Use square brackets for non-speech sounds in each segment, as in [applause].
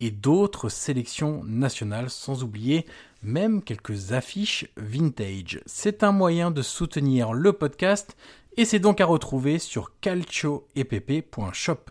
et d'autres sélections nationales, sans oublier même quelques affiches vintage. C'est un moyen de soutenir le podcast et c'est donc à retrouver sur calcioepp.shop.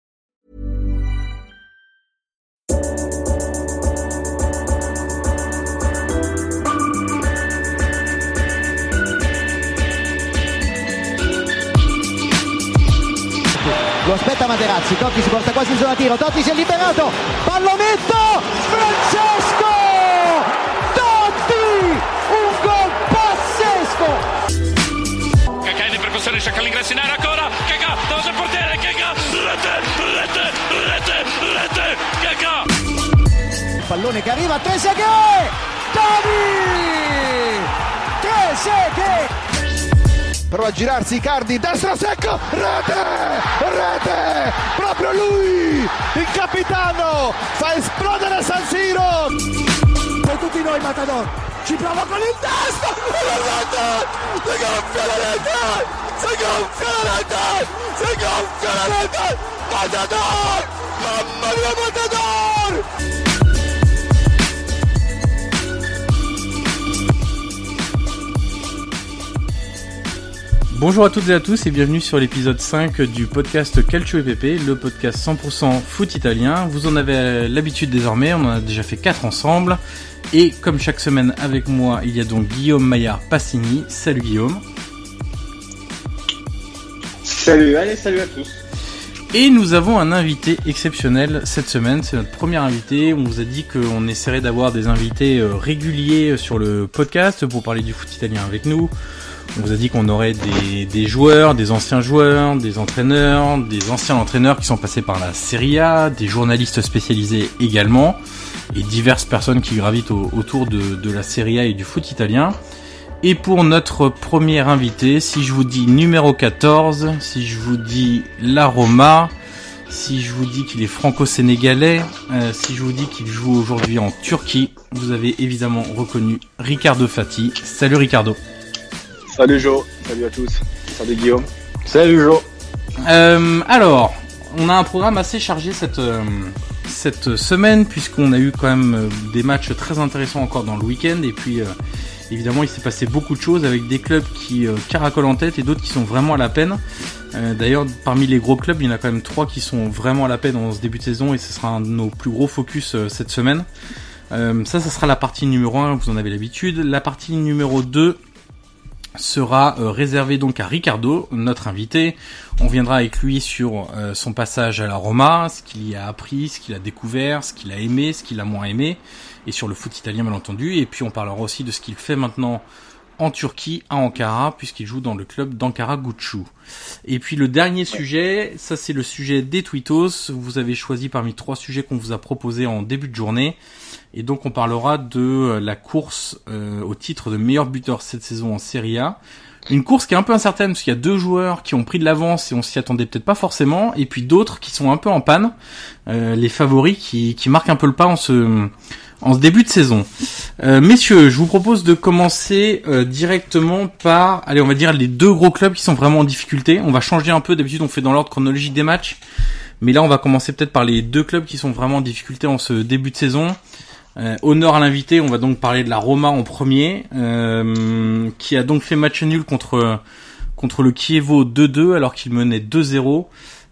Lo aspetta Materazzi, Totti si porta quasi in zona tiro, Totti si è liberato, pallonetto, Francesco! Totti! Un gol pazzesco! Cacà in percussione, cerca l'ingresso in area ancora, Cacà, davanti al portiere, Cacà, rete, rete, rete, rete, Cacà! Pallone che arriva, Trezeguet! Totti! Trezeguet! Prova a girarsi Icardi, destro secco, rete, rete, proprio lui, il capitano, fa esplodere San Siro. Per tutti noi Matador, ci prova con il testo, si gonfia la rete, si gonfia la rete, si gonfia la rete, Matador, mamma mia Matador. Bonjour à toutes et à tous et bienvenue sur l'épisode 5 du podcast Calcio EPP, le podcast 100% foot italien. Vous en avez l'habitude désormais, on en a déjà fait 4 ensemble. Et comme chaque semaine avec moi, il y a donc Guillaume Maillard Passini. Salut Guillaume. Salut, allez, salut à tous. Et nous avons un invité exceptionnel cette semaine, c'est notre premier invité. On vous a dit qu'on essaierait d'avoir des invités euh, réguliers sur le podcast pour parler du foot italien avec nous. On vous a dit qu'on aurait des, des, joueurs, des anciens joueurs, des entraîneurs, des anciens entraîneurs qui sont passés par la Serie A, des journalistes spécialisés également, et diverses personnes qui gravitent autour de, de, la Serie A et du foot italien. Et pour notre premier invité, si je vous dis numéro 14, si je vous dis la Roma, si je vous dis qu'il est franco-sénégalais, euh, si je vous dis qu'il joue aujourd'hui en Turquie, vous avez évidemment reconnu Ricardo Fati. Salut Ricardo. Salut Jo, salut à tous. Salut Guillaume. Salut Jo. Euh, alors, on a un programme assez chargé cette, euh, cette semaine puisqu'on a eu quand même euh, des matchs très intéressants encore dans le week-end et puis euh, évidemment il s'est passé beaucoup de choses avec des clubs qui euh, caracolent en tête et d'autres qui sont vraiment à la peine. D'ailleurs parmi les gros clubs il y en a quand même trois qui sont vraiment à la peine en ce début de saison et ce sera un de nos plus gros focus cette semaine. ça, ça sera la partie numéro 1, vous en avez l'habitude. La partie numéro 2, sera euh, réservé donc à Ricardo, notre invité. On viendra avec lui sur euh, son passage à la Roma, ce qu'il y a appris, ce qu'il a découvert, ce qu'il a aimé, ce qu'il a moins aimé, et sur le foot italien bien entendu. Et puis on parlera aussi de ce qu'il fait maintenant en Turquie, à Ankara, puisqu'il joue dans le club d'Ankara Gucci. Et puis le dernier sujet, ça c'est le sujet des tweetos. Vous avez choisi parmi trois sujets qu'on vous a proposés en début de journée. Et donc on parlera de euh, la course euh, au titre de meilleur buteur cette saison en Serie A. Une course qui est un peu incertaine parce qu'il y a deux joueurs qui ont pris de l'avance et on s'y attendait peut-être pas forcément, et puis d'autres qui sont un peu en panne, euh, les favoris qui, qui marquent un peu le pas en ce, en ce début de saison. messieurs, je vous propose de commencer directement par, allez, on va dire les deux gros clubs qui sont vraiment en difficulté. On va changer un peu, d'habitude on fait dans l'ordre chronologique des matchs, mais là on va commencer peut-être par les deux clubs qui sont vraiment en difficulté en ce début de saison. Euh, honneur à l'invité, on va donc parler de la Roma en premier, euh, qui a donc fait match nul contre contre le Kievo 2-2 alors qu'il menait 2-0.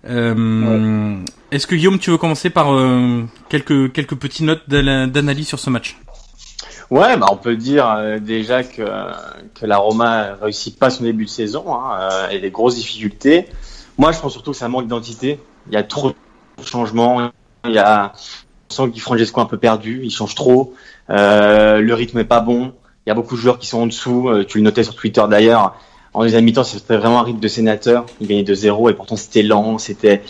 Euh, Est-ce que Guillaume, tu veux commencer par euh, quelques quelques petites notes d'analyse sur ce match? Ouais, bah on peut dire euh, déjà que que la Roma réussit pas son début de saison, hein, euh, et des grosses difficultés. Moi, je pense surtout que ça manque d'identité. Il y a trop de changements. Il y a sent Guy Francesco un peu perdu. Il change trop. Euh, le rythme est pas bon. Il y a beaucoup de joueurs qui sont en dessous. tu le notais sur Twitter d'ailleurs. En deuxième mi-temps, c'était vraiment un rythme de sénateur. Il gagnait 2-0 et pourtant c'était lent. C'était,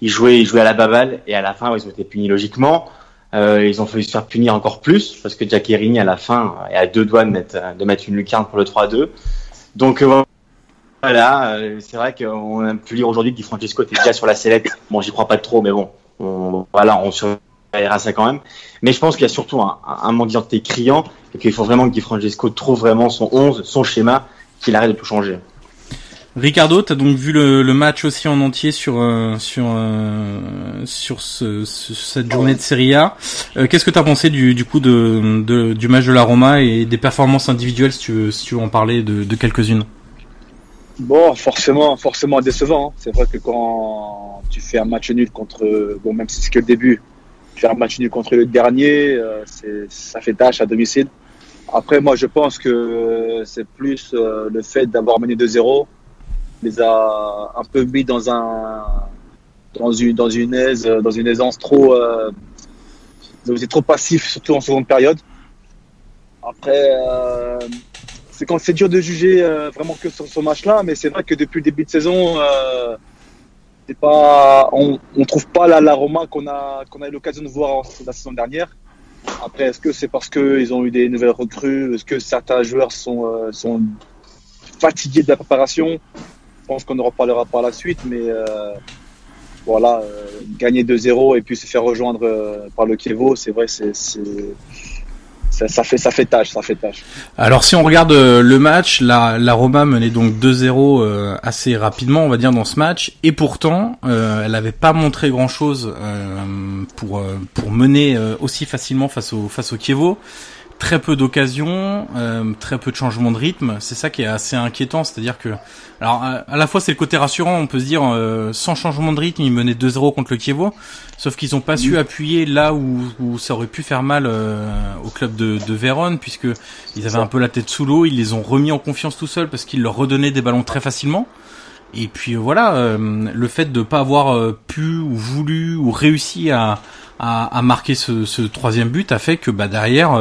ils jouaient, ils jouaient à la baballe et à la fin, ils ont été punis logiquement. Euh, ils ont fallu se faire punir encore plus parce que Giaccherini à la fin est à deux doigts de mettre, de une lucarne pour le 3-2. Donc euh, voilà, euh, c'est vrai qu'on a pu lire aujourd'hui que Di Francesco était déjà sur la sellette. Bon, j'y crois pas trop, mais bon, on, voilà, on ça quand même. Mais je pense qu'il y a surtout un, un manque d'identité criant et qu'il faut vraiment que Di Francesco trouve vraiment son 11, son schéma qu'il arrête de tout changer. Ricardo, tu as donc vu le, le, match aussi en entier sur euh, sur euh, sur ce, ce, cette journée de Serie A. Euh, Qu'est-ce que tu as pensé du, du coup de, de, du match de la Roma et des performances individuelles si tu veux, si tu veux en parler de, de quelques-unes? Bon, forcément, forcément décevant. Hein. C'est vrai que quand tu fais un match nul contre, bon même si c'est que le début, fais un match nul contre le dernier, euh, ça fait tâche à domicile. Après, moi, je pense que c'est plus euh, le fait d'avoir mené 2-0 les a un peu mis dans un dans une dans une aise dans une aisance trop euh, trop passif surtout en seconde période après euh, c'est dur de juger euh, vraiment que sur ce match là mais c'est vrai que depuis le début de saison euh, c'est pas on, on trouve pas la, la Roma qu'on a qu'on a eu l'occasion de voir la saison dernière. Après est-ce que c'est parce que ils ont eu des nouvelles recrues? Est-ce que certains joueurs sont euh, sont fatigués de la préparation? Je pense qu'on en reparlera par la suite, mais euh, voilà, euh, gagner 2-0 et puis se faire rejoindre par le Kievo, c'est vrai, c'est ça, fait ça fait tâche, ça fait tâche. Alors si on regarde le match, la, Roma menait donc 2-0 euh, assez rapidement, on va dire dans ce match, et pourtant euh, elle n'avait pas montré grand chose euh, pour pour mener aussi facilement face au face au Kievo très peu d'occasions, euh, très peu de changements de rythme. C'est ça qui est assez inquiétant, c'est-à-dire que, alors à, la fois c'est le côté rassurant, on peut se dire euh, sans changement de rythme, ils menaient 2-0 contre le Kievo, sauf qu'ils n'ont pas su appuyer là où, où, ça aurait pu faire mal euh, au club de, de Vérone, puisque ils avaient un peu la tête sous l'eau, ils les ont remis en confiance tout seuls parce qu'ils leur redonnaient des ballons très facilement. Et puis voilà, euh, le fait de pas avoir pu ou voulu ou réussi à, à, à marquer ce, ce, troisième but a fait que bah, derrière,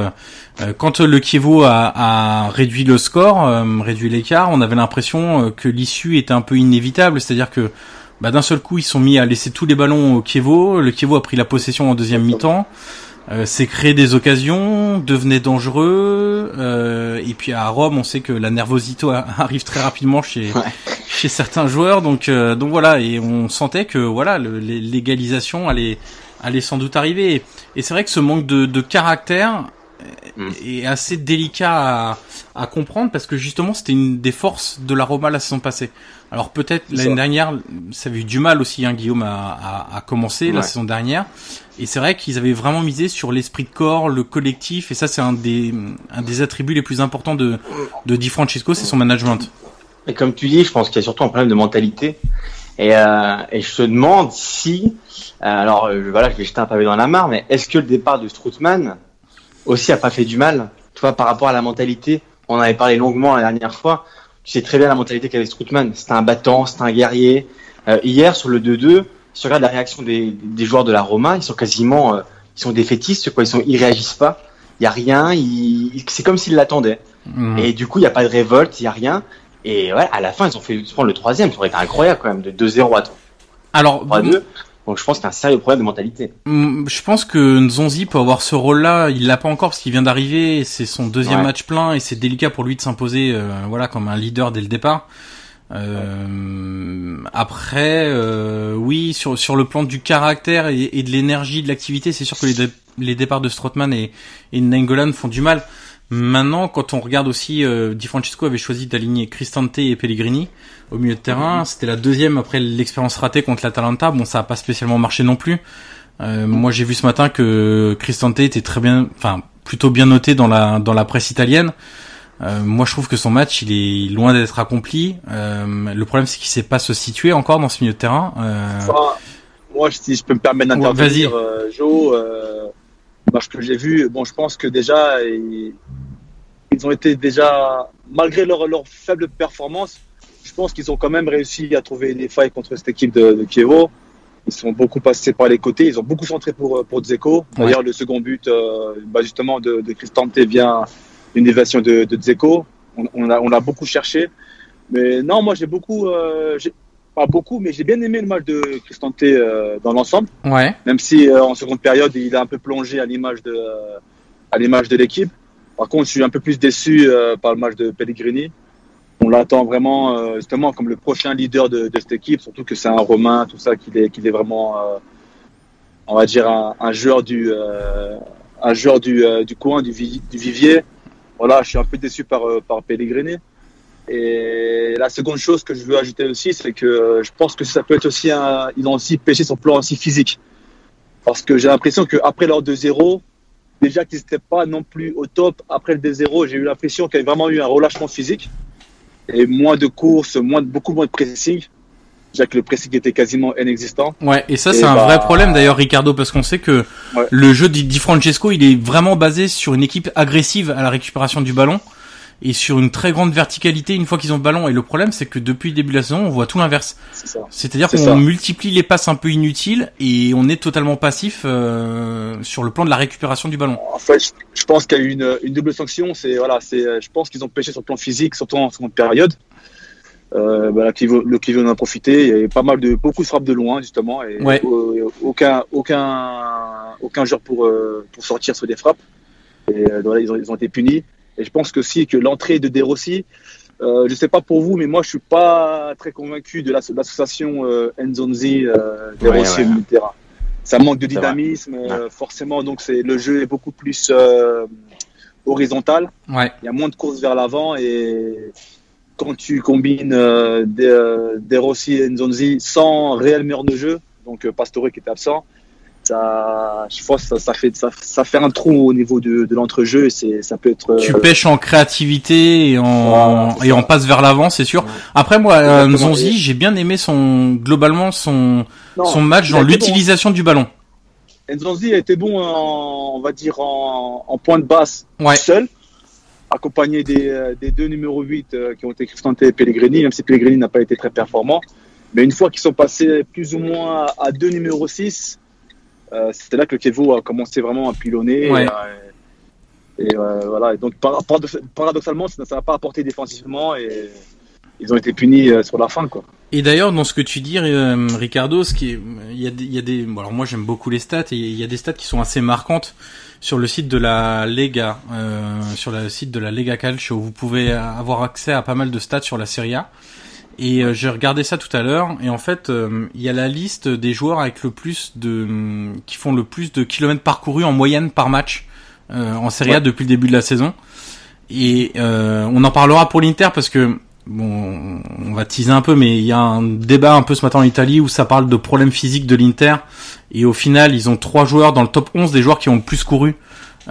euh, quand le Kievo a, a, réduit le score, réduit l'écart, on avait l'impression que l'issue était un peu inévitable, c'est-à-dire que bah, d'un seul coup ils sont mis à laisser tous les ballons au Kievo, le Kievo a pris la possession en deuxième mi-temps. Euh, c'est créer des occasions, devenait dangereux. Euh, et puis à Rome, on sait que la nervosité [laughs] arrive très rapidement chez ouais. [laughs] chez certains joueurs. Donc euh, donc voilà, et on sentait que voilà l'égalisation allait allait sans doute arriver. Et c'est vrai que ce manque de, de caractère mm. est assez délicat à, à comprendre parce que justement c'était une des forces de la Roma la saison passée. Alors peut-être l'année dernière, ça avait eu du mal aussi, hein, Guillaume, à, à, à commencer ouais. la saison dernière. Et c'est vrai qu'ils avaient vraiment misé sur l'esprit de corps, le collectif, et ça c'est un des, un des attributs les plus importants de, de Di Francesco, c'est son management. Et comme tu dis, je pense qu'il y a surtout un problème de mentalité. Et, euh, et je te demande si, euh, alors euh, voilà, je vais jeter un pavé dans la mare, mais est-ce que le départ de Stroutman aussi a pas fait du mal, tu vois, par rapport à la mentalité On en avait parlé longuement la dernière fois. Tu sais très bien la mentalité qu'avait Stroutman. C'était un battant, c'était un guerrier. Euh, hier sur le 2-2 si tu regardes la réaction des, des, joueurs de la Roma, ils sont quasiment, euh, ils sont défaitistes, quoi. Ils sont, ils réagissent pas. Il y a rien. Ils, c'est comme s'ils l'attendaient. Mmh. Et du coup, il y a pas de révolte, il y a rien. Et à la fin, ils ont fait prendre le troisième. Ça aurait été incroyable quand même, de 2-0 à 3. Alors, 3-2. Donc je pense qu'il y a un sérieux problème de mentalité. Je pense que Nzonzi peut avoir ce rôle-là. Il l'a pas encore parce qu'il vient d'arriver. C'est son deuxième ouais. match plein et c'est délicat pour lui de s'imposer, euh, voilà, comme un leader dès le départ. Euh, après, euh, oui, sur sur le plan du caractère et, et de l'énergie de l'activité, c'est sûr que les, dé les départs de Strootman et, et Nangolan font du mal. Maintenant, quand on regarde aussi, euh, Di Francesco avait choisi d'aligner Cristante et Pellegrini au milieu de terrain. C'était la deuxième après l'expérience ratée contre l'Atalanta. Bon, ça a pas spécialement marché non plus. Euh, moi, j'ai vu ce matin que Cristante était très bien, enfin plutôt bien noté dans la dans la presse italienne. Euh, moi, je trouve que son match, il est loin d'être accompli. Euh, le problème, c'est qu'il sait pas se situer encore dans ce milieu de terrain. Euh, moi, si je peux me permettre Ouais, d'intervenir, vas-y. euh, Joe, ce que j'ai vu, bon, je pense que déjà, ils, ils ont été déjà, malgré leur, leur faible performance, je pense qu'ils ont quand même réussi à trouver des failles contre cette équipe de, de Kievo. Ils sont beaucoup passés par les côtés, ils ont beaucoup centré pour, pour Dzeko. D'ailleurs, le second but, euh, bah, justement, de, de Cristante vient d'une évasion de, de Dzeko. On, on a, on a beaucoup cherché. Mais non, moi, j'ai beaucoup, euh, pas beaucoup, mais j'ai bien aimé le match de Cristante euh, dans l'ensemble, ouais. même si euh, en seconde période, il a un peu plongé à l'image de, euh, à l'image de l'équipe. Par contre, je suis un peu plus déçu euh, par le match de Pellegrini. On l'attend vraiment justement comme le prochain leader de, de cette équipe, surtout que c'est un Romain, tout ça, qu'il est, qu'il est vraiment, on va dire, un, un joueur du, un joueur du, du coin, du, vi- du vivier. Voilà, je suis un peu déçu par, par Pellegrini. Et la seconde chose que je veux ajouter aussi, c'est que euh, je pense que ça peut être aussi un, ils ont aussi pêché sur le plan aussi physique. Parce que j'ai l'impression qu'après leur 2-0, déjà qu'ils n'étaient pas non plus au top, après le 2-0, j'ai eu l'impression qu'il y avait vraiment eu un relâchement physique. Et moins de courses, moins beaucoup moins de pressing. Déjà que le pressing était quasiment inexistant. Ouais, et ça c'est un bah- vrai problème d'ailleurs Ricardo parce qu'on sait que Ouais. le jeu Di Francesco, il est vraiment basé sur une équipe agressive à la récupération du ballon et sur une très grande verticalité une fois qu'ils ont le ballon et le problème c'est que depuis le début de la saison, on voit tout l'inverse. C'est-à-dire C'est qu'on multiplie les passes un peu inutiles et on est totalement passif euh, sur le plan de la récupération du ballon. En fait, je- pense qu'il y a eu une, une double sanction. C'est voilà, c'est, euh, je pense qu'ils ont pêché sur le plan physique, surtout en seconde période. Euh, Kivo- le Kivo en a profité. Il y avait pas mal de beaucoup de frappes de loin justement et Ouais. aucun aucun aucun joueur pour euh, pour sortir sur des frappes. Et voilà, ils ont, ils ont été punis. Et je pense que aussi que l'entrée de De Rossi, euh, je sais pas pour vous, mais moi je suis pas très convaincu de l'asso- l'association euh, Nzonzi euh, De Ouais, Rossi ouais. terrain. Ça manque de dynamisme, euh, forcément. Donc c'est le jeu est beaucoup plus euh, horizontal. Ouais. Il y a moins de courses vers l'avant et quand tu combines euh, des, euh, des Rossi et Nzonzi sans réel meilleur de jeu, donc euh, Pastore qui était absent, ça, je pense que ça, ça fait ça, ça fait un trou au niveau de, de l'entrejeu c'est ça peut être. Tu euh, pêches en créativité et en Voilà, et en passe vers l'avant, c'est sûr. Ouais. Après moi, euh, Et- j'ai bien aimé son globalement son non, son match dans bon. l'utilisation du ballon. Nzonzi a été bon en, on va dire en, en point de basse Ouais. seul, accompagné des, des deux numéros 8 euh, qui ont été Cristante et Pellegrini, même si Pellegrini n'a pas été très performant. Mais une fois qu'ils sont passés plus ou moins à deux numéros 6, euh, c'était là que Kevo a commencé vraiment à pilonner. Ouais. euh, et euh, voilà. Et donc par- paradox- paradoxalement, ça n'a pas apporté défensivement et ils ont été punis euh, sur la fin. Quoi. Et d'ailleurs, dans ce que tu dis, euh, Ricardo, ce qui est, il y a des, il y a des, bon, alors moi j'aime beaucoup les stats et il y a des stats qui sont assez marquantes sur le site de la Lega, euh, sur le site de la Lega Calcio. Vous pouvez avoir accès à pas mal de stats sur la Serie A. Et euh, j'ai regardé ça tout à l'heure et en fait, euh, il y a la liste des joueurs avec le plus de, qui font le plus de kilomètres parcourus en moyenne par match euh, en Serie A Ouais. depuis le début de la saison. Et euh, on en parlera pour l'Inter parce que bon, on va teaser un peu, mais il y a un débat un peu ce matin en Italie où ça parle de problèmes physiques de l'Inter. Et au final, ils ont trois joueurs dans le top 11 des joueurs qui ont le plus couru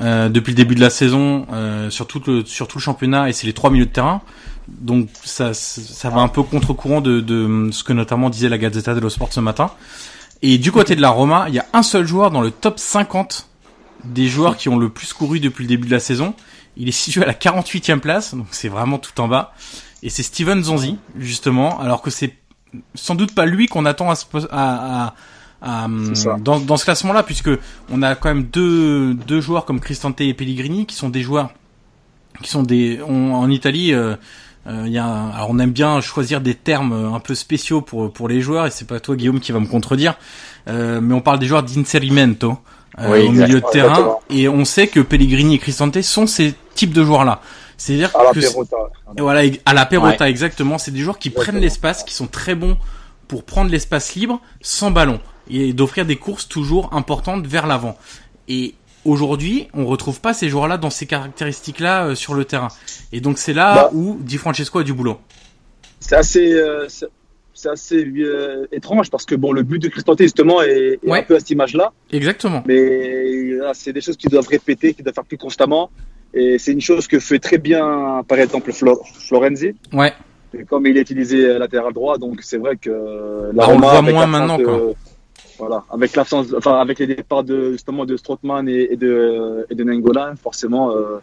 euh, depuis le début de la saison euh, sur, tout le, sur tout le championnat, et c'est les trois milieux de terrain. Donc ça, ça va un peu contre-courant de, de ce que notamment disait la Gazzetta dello Sport ce matin. Et du côté de la Roma, il y a un seul joueur dans le top 50 des joueurs qui ont le plus couru depuis le début de la saison. Il est situé à la 48e place, donc c'est vraiment tout en bas. Et c'est Steven Zonzi, justement, alors que c'est sans doute pas lui qu'on attend à, à, à- dans, dans ce classement-là, puisque on a quand même deux, deux joueurs comme Cristante et Pellegrini qui sont des joueurs qui sont des on- en Italie. euh, euh, il y a un- alors on aime bien choisir des termes euh, un peu spéciaux pour pour les joueurs et c'est pas toi Guillaume qui va me contredire, euh, mais on parle des joueurs d'inserimento euh, Oui, au milieu de terrain Exactement. et on sait que Pellegrini et Cristante sont ces types de joueurs là. C'est-à-dire À la que et voilà, à la Perota, exactement. C'est des joueurs qui Exactement. prennent l'espace, qui sont très bons pour prendre l'espace libre sans ballon et d'offrir des courses toujours importantes vers l'avant. Et aujourd'hui, on retrouve pas ces joueurs-là dans ces caractéristiques-là euh, sur le terrain. Et donc c'est là Bah. où Di Francesco a du boulot. C'est assez, euh, c'est- c'est assez euh, étrange parce que bon, le but de Cristante justement est, est Ouais. un peu à cette image-là. Exactement. Mais c'est des choses qu'ils doivent répéter, qu'ils doivent faire plus constamment. Et c'est une chose que fait très bien, par exemple, Flo- Florenzi. Ouais. Et comme il est utilisé latéral droit, donc c'est vrai que euh, Bah, on le Roma, voit moins maintenant, de- quoi. Voilà, avec l'absence, enfin avec les départs de justement de Strootman et, et de et de Nengolan, forcément, euh,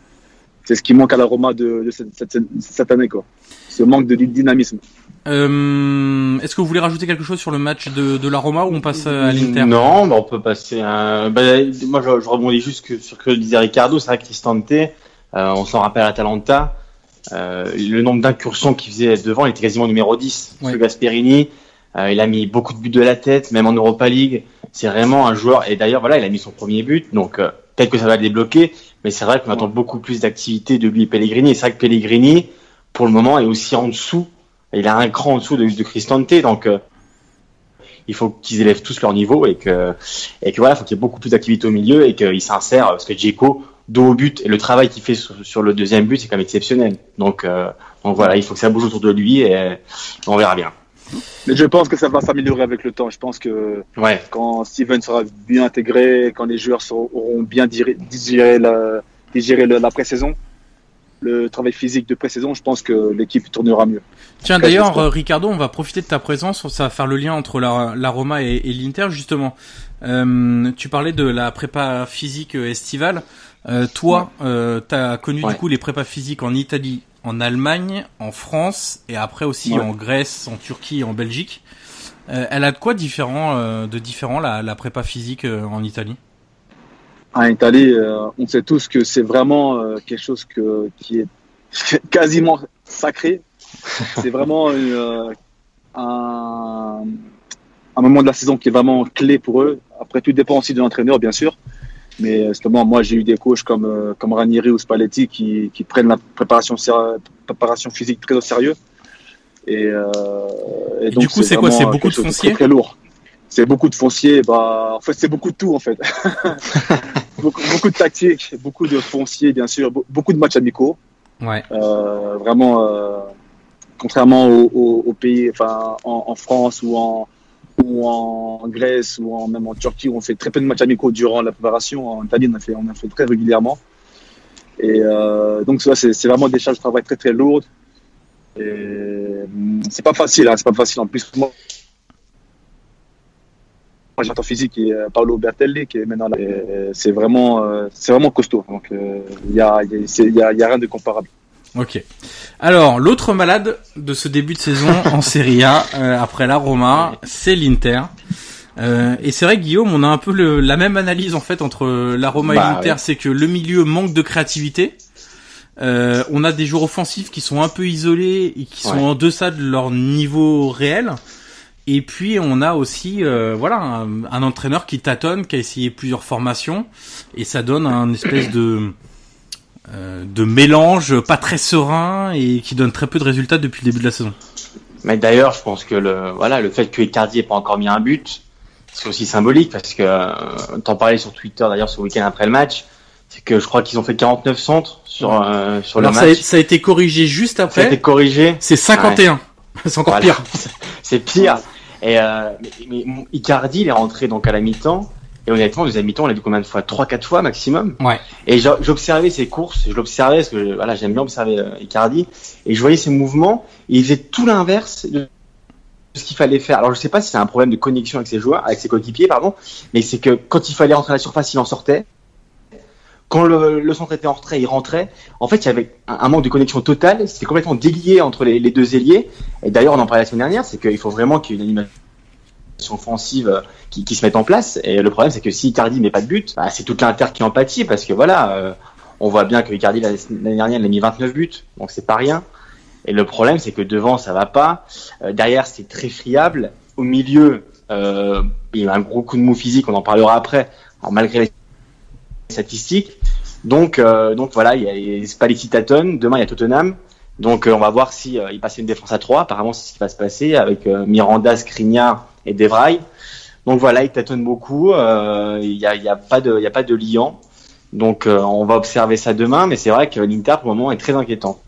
c'est ce qui manque à la Roma de, de cette, cette, cette année, quoi. Ce manque de dynamisme. Euh, Est-ce que vous voulez rajouter quelque chose sur le match de, de la Roma ou on passe à l'Inter? Non, bah, on peut passer à... bah, moi, je, je rebondis juste que, sur ce que disait Ricardo. C'est vrai que Cristante, euh, on s'en rappelle à Atalanta, euh, le nombre d'incursions qu'il faisait devant, il était quasiment numéro 10. Ouais. Ce Gasperini, euh, il a mis beaucoup de buts de la tête, même en Europa League. C'est vraiment un joueur. Et d'ailleurs, voilà, il a mis son premier but, donc euh, peut-être que ça va le débloquer. Mais c'est vrai qu'on attend beaucoup plus d'activité de lui et Pellegrini. Et c'est vrai que Pellegrini, pour le moment, est aussi en dessous. Il a un cran en dessous de, de Cristante, donc euh, il faut qu'ils élèvent tous leur niveau et que et que voilà, faut qu'il y ait beaucoup plus d'activité au milieu et qu'il s'insère parce que Djeko dos au but et le travail qu'il fait sur, sur le deuxième but c'est quand même exceptionnel. Donc euh, donc voilà, il faut que ça bouge autour de lui et on verra bien. Mais je pense que ça va s'améliorer avec le temps. Je pense que Ouais. quand Steven sera bien intégré, quand les joueurs seront- auront bien digéré la, digéré la pré-saison, le travail physique de pré-saison, je pense que l'équipe tournera mieux. Tiens, d'ailleurs, euh, Ricardo, on va profiter de ta présence, ça va faire le lien entre la, la Roma et, et l'Inter, justement. Euh, tu parlais de la prépa physique euh, estivale. Euh, toi, euh, t'as connu Ouais. du coup les prépas physiques en Italie, en Allemagne, en France, et après aussi Ouais. en Grèce, en Turquie en Belgique. Euh, elle a de quoi différent, euh, de différent la, la prépa physique euh, en Italie? En Italie, on sait tous que c'est vraiment quelque chose que, qui est [laughs] quasiment sacré. C'est vraiment un, un moment de la saison qui est vraiment clé pour eux. Après, tout dépend aussi de l'entraîneur, bien sûr. Mais euh, justement, moi, j'ai eu des coachs comme, euh, comme Ranieri ou Spalletti qui, qui prennent la préparation, préparation physique très au sérieux. Et, euh, et du coup, c'est quoi C'est beaucoup de foncier très, très lourd. C'est beaucoup de foncier. Bah, en fait, c'est beaucoup de tout, en fait. [laughs] beaucoup, beaucoup de tactique, beaucoup de foncier, bien sûr, be- beaucoup de matchs amicaux. Ouais. Euh, vraiment, euh, contrairement aux, aux- aux pays, enfin, en, en France ou en, ou en Grèce ou en, même en Turquie, où on fait très peu de matchs amicaux durant la préparation. En Italie, on en fait, très régulièrement. Et euh, donc, c'est vraiment des charges de travail très très lourdes. Et hum, c'est pas facile, hein, c'est pas facile. En plus, moi, moi, un physique est euh, Paolo Bertelli, qui est maintenant là. Et, euh, C'est vraiment, euh, vraiment costaud. Donc, il y, a, il y, a, y y a rien de comparable. Ok. Alors, l'autre malade de ce début de saison [laughs] en Serie A, euh, après la Roma, c'est l'Inter. Euh, et c'est vrai, Guillaume, on a un peu le- la même analyse en fait entre la Roma et Bah, l'Inter, ouais. c'est que le milieu manque de créativité. Euh, on a des joueurs offensifs qui sont un peu isolés et qui sont Ouais. en deçà de leur niveau réel. Et puis on a aussi euh, voilà un, un entraîneur qui tâtonne, qui a essayé plusieurs formations et ça donne un espèce de euh, de mélange pas très serein et qui donne très peu de résultats depuis le début de la saison. Mais d'ailleurs, je pense que le voilà, le fait que Icardi ait pas encore mis un but, c'est aussi symbolique parce que euh, t'en parlais sur Twitter d'ailleurs ce week-end après le match, c'est que je crois qu'ils ont fait 49 centres sur euh, sur Alors le ça a, match. ça a été corrigé juste Ça a été après. corrigé. C'est 51. [laughs] C'est encore Voilà. pire. [laughs] c'est pire. Et euh, mais, mais Icardi, il est rentré donc à la mi-temps. Et honnêtement, deuxième mi-temps, on l'a vu combien de fois? Trois, quatre fois maximum. Ouais. Et j'observais ses courses, je l'observais parce que voilà, j'aime bien observer euh, Icardi. Et je voyais ses mouvements. Et il faisait tout l'inverse de ce qu'il fallait faire. Alors je sais pas si c'est un problème de connexion avec ses joueurs, avec ses coéquipiers, pardon. Mais c'est que quand il fallait rentrer à la surface, il en sortait. Quand le, le centre était en retrait, il rentrait. En fait, il y avait un, un manque de connexion totale. C'était complètement délié entre les, les deux ailiers. Et d'ailleurs, on en parlait la semaine dernière, c'est qu'il faut vraiment qu'il y ait une animation offensive euh, qui, se mette en place. Et le problème, c'est que si Icardi met pas de but, bah, c'est toute l'Inter qui en pâtit parce que voilà, euh, on voit bien que Icardi l'année dernière, il a mis 29 buts, donc c'est pas rien. Et le problème, c'est que devant, ça va pas. Euh, derrière, c'est très friable. Au milieu, il y a un gros coup de mou physique, on en parlera après. Malgré les statistiques. Donc, donc voilà, il y a, Spalletti tâtonne. Demain, il y a Tottenham. Donc, on va voir si il passe une défense à 3. Apparemment, c'est ce qui va se passer avec Miranda, Skriniar et Devray. Donc voilà, il tâtonne beaucoup. Euh, il y a, y a pas de, il a pas de liant. Donc, euh, on va observer ça demain. Mais c'est vrai que l'Inter, pour le moment, est très inquiétant.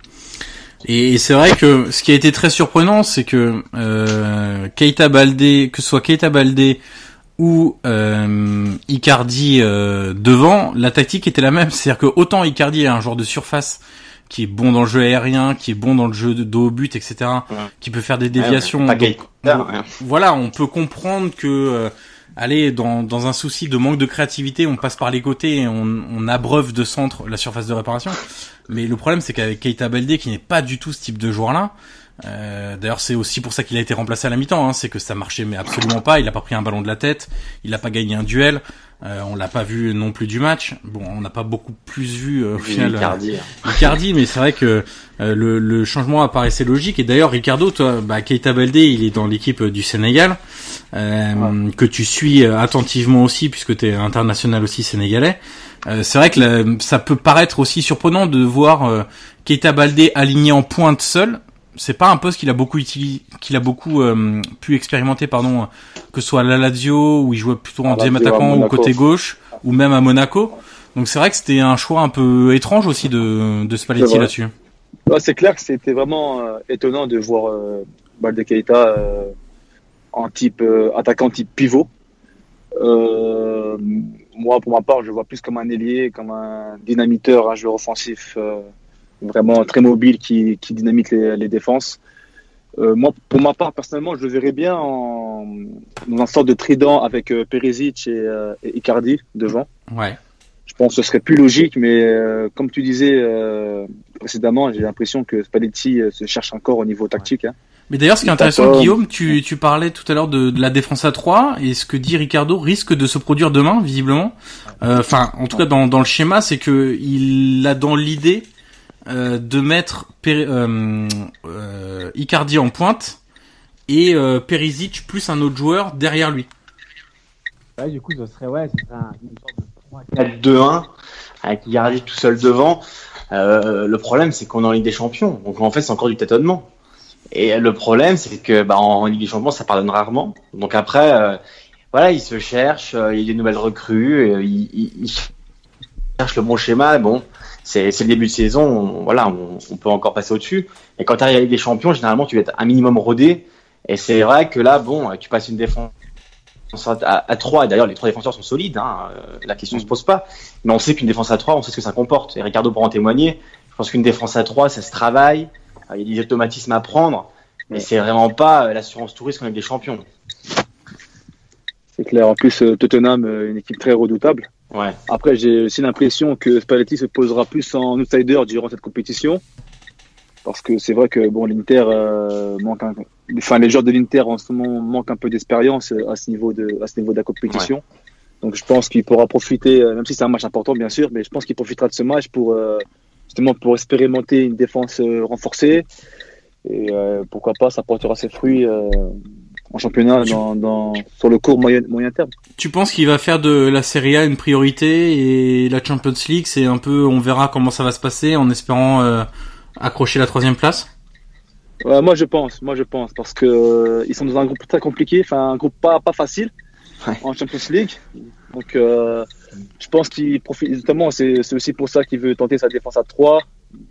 Et c'est vrai que ce qui a été très surprenant, c'est que euh, Keita Baldé, que ce soit Keita Baldé ou euh, Icardi euh, devant, la tactique était la même. [laughs] C'est-à-dire que autant Icardi est un joueur de surface qui est bon dans le jeu aérien, qui est bon dans le jeu de dos au but, etc., qui peut faire des déviations. Pas Donc, ouais. voilà, on peut comprendre que, euh, allez, dans, dans un souci de manque de créativité, on passe par les côtés et on, on abreuve de centre la surface de réparation. Mais le problème, c'est qu'avec Keita Baldé, qui n'est pas du tout ce type de joueur-là, euh, d'ailleurs, c'est aussi pour ça qu'il a été remplacé à la mi-temps. Hein, c'est que ça marchait mais absolument pas. Il a pas pris un ballon de la tête. Il a pas gagné un duel. Euh, on l'a pas vu non plus du match. Bon, on n'a pas beaucoup plus vu euh, au final. euh, Icardi. Icardi, mais c'est vrai que euh, le, le changement apparaissait logique. Et d'ailleurs, Ricardo, toi, bah, Keita Baldé, il est dans l'équipe du Sénégal, euh, que tu suis attentivement aussi, puisque tu es international aussi sénégalais. Euh, c'est vrai que ça peut paraître aussi surprenant de voir euh, Keita Baldé aligné en pointe seul. C'est pas un poste qu'il a beaucoup utilisé, qu'il a beaucoup euh, pu expérimenter, pardon, que ce soit à la Lazio où il jouait plutôt en deuxième attaquant ou côté gauche, ou même à Monaco. Donc c'est vrai que c'était un choix un peu étrange aussi de, de Spalletti là-dessus. Ouais, c'est clair que c'était vraiment euh, étonnant de voir euh, Balde Keita euh, en type attaquant type pivot. Moi, pour ma part, je vois plus comme un ailier, comme un dynamiteur, un joueur offensif vraiment très mobile qui, qui dynamite les, les défenses. Euh, moi, pour ma part, personnellement, je le verrais bien en, dans un sorte de trident avec euh, Perisic et, euh, et Icardi devant. Ouais. Je pense que ce serait plus logique, mais euh, comme tu disais précédemment, j'ai l'impression que Spalletti se cherche encore au niveau tactique. hein. Mais d'ailleurs, ce qui est intéressant. Guillaume, tu, tu parlais tout à l'heure de, de la défense à 3 et ce que dit Ricardo risque de se produire demain, visiblement. Enfin, en tout cas, dans, dans le schéma, c'est que il a dans l'idée euh, de mettre Péri- euh, euh, Icardi en pointe et euh, Perisic plus un autre joueur derrière lui. Ouais, du coup, ce serait, ouais, ce serait un- une sorte de 4-2-1 avec Icardi tout seul devant. Euh, le problème, c'est qu'on est en Ligue des Champions. Donc en fait, c'est encore du tâtonnement. Et le problème, c'est que bah, en Ligue des Champions, ça pardonne rarement. Donc après, euh, voilà, il se cherche, euh, il y a des nouvelles recrues, euh, il, il- il cherche le bon schéma. Bon, c'est le début de saison, on- voilà, on, on peut encore passer au-dessus. Et quand tu arrives Ligue des Champions, généralement, tu vas être un minimum rodé. Et c'est vrai que là, bon, tu passes une défense à, à 3, et d'ailleurs les trois défenseurs sont solides, hein, euh, la question se pose pas, mais on sait qu'une défense à 3, on sait ce que ça comporte, et Ricardo pourra en témoigner, je pense qu'une défense à 3, ça se travaille, euh, il y a des automatismes à prendre, mais c'est vraiment pas euh, l'assurance touriste qu'on a des champions. C'est clair. En plus, euh, Tottenham, euh, une équipe très redoutable. Ouais. Après, j'ai aussi l'impression que Spalletti se posera plus en outsider durant cette compétition. Parce que c'est vrai que bon, l'Inter euh, manque un... enfin les joueurs de l'Inter en ce moment manquent un peu d'expérience à ce niveau de à ce niveau de la compétition. Donc je pense qu'il pourra profiter, même si c'est un match important bien sûr, mais je pense qu'il profitera de ce match pour euh, justement pour expérimenter une défense renforcée et euh, pourquoi pas ça portera ses fruits euh, en championnat dans, dans sur le court moyen moyen terme. Tu penses qu'il va faire de la Serie A une priorité et la Champions League, c'est un peu, on verra comment ça va se passer en espérant euh, accrocher la troisième place? Ouais, moi je pense, moi je pense, parce que euh, ils sont dans un groupe très compliqué, enfin un groupe pas pas facile Ouais. en Champions League. Donc euh, je pense qu'il profite justement, c'est aussi pour ça qu'il veut tenter sa défense à 3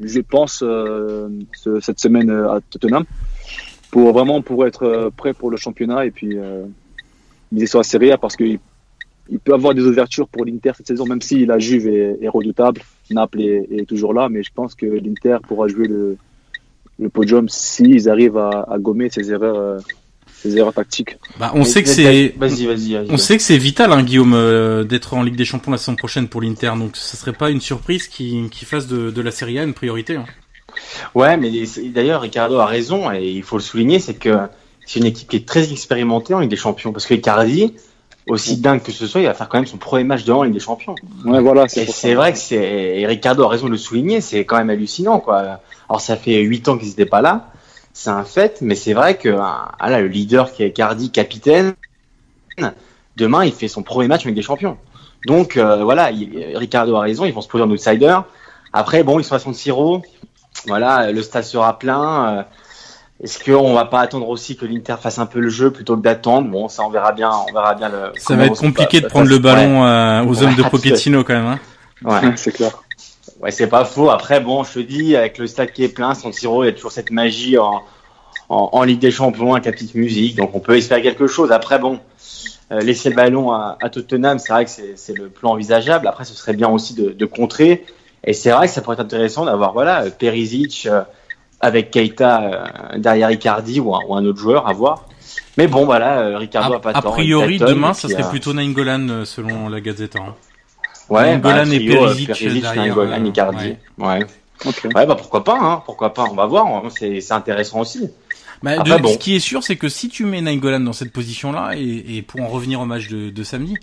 je pense ce- cette semaine à Tottenham pour vraiment pour être euh, prêt pour le championnat et puis euh, miser sur la Serie A parce qu'il il peut avoir des ouvertures pour l'Inter cette saison, même si la Juve est, est redoutable, Naples est, est toujours là, mais je pense que l'Inter pourra jouer le, le podium s'ils arrivent à, à gommer ces erreurs, euh, ces erreurs tactiques. Bah, on sait que c'est, Vas-y, vas-y. vas-y. on sait que c'est vital, hein, Guillaume, euh, d'être en Ligue des Champions la saison prochaine pour l'Inter. Donc, ce serait pas une surprise qui, qui fasse de, de la Serie A une priorité. hein. Ouais, mais d'ailleurs, Ricardo a raison, et il faut le souligner, c'est que c'est une équipe qui est très expérimentée en Ligue des Champions. Parce que Icardi, aussi dingue que ce soit, il va faire quand même son premier match devant en Ligue des Champions. Ouais, voilà, Et c'est vrai que c'est, Ricardo a raison de le souligner, c'est quand même hallucinant, quoi. Alors, ça fait huit ans qu'ils n'étaient pas là. C'est un fait, mais c'est vrai que, ah là, le leader qui est Icardi, capitaine, demain, il fait son premier match en Ligue des Champions. Donc, euh, voilà, il- Ricardo a raison, ils vont se poser en outsider. Après, bon, ils sont à San Siro. Voilà, le stade sera plein. Euh, Est-ce qu'on va pas attendre aussi que l'Inter fasse un peu le jeu plutôt que d'attendre? Bon, ça, on verra bien, on verra bien le. Ça va être compliqué de prendre le ballon euh, aux Ouais, hommes de. Pochettino quand même. Hein. Ouais. [laughs] c'est clair. Ouais, c'est pas faux. Après, bon, je te dis, avec le stade qui est plein, San Siro, il y a toujours cette magie en, en, en Ligue des Champions avec la petite musique. Donc, on peut espérer quelque chose. Après, bon, euh, laisser le ballon à, à Tottenham, c'est vrai que c'est c'est le plan envisageable. Après, ce serait bien aussi de, de contrer. Et c'est vrai que ça pourrait être intéressant d'avoir voilà Perisic euh, avec Keita euh, derrière Icardi ou un, ou un autre joueur à voir. Mais bon, voilà, euh, Ricardo A, a pas a tort, priori, il tâtonne, demain, et ça serait euh, plutôt Nainggolan selon la Gazette. Hein. ouais, Nainggolan bah, et trio, Perisic Perisic, derrière, Nainggolan, euh, Icardi. Ouais. Ok. Ouais, bah pourquoi pas, hein, pourquoi pas, on va voir, hein, c'est c'est intéressant aussi. Bah, Après, de- bon. Ce qui est sûr, c'est que si tu mets Nainggolan dans cette position-là, et, et pour en revenir au match de, de samedi,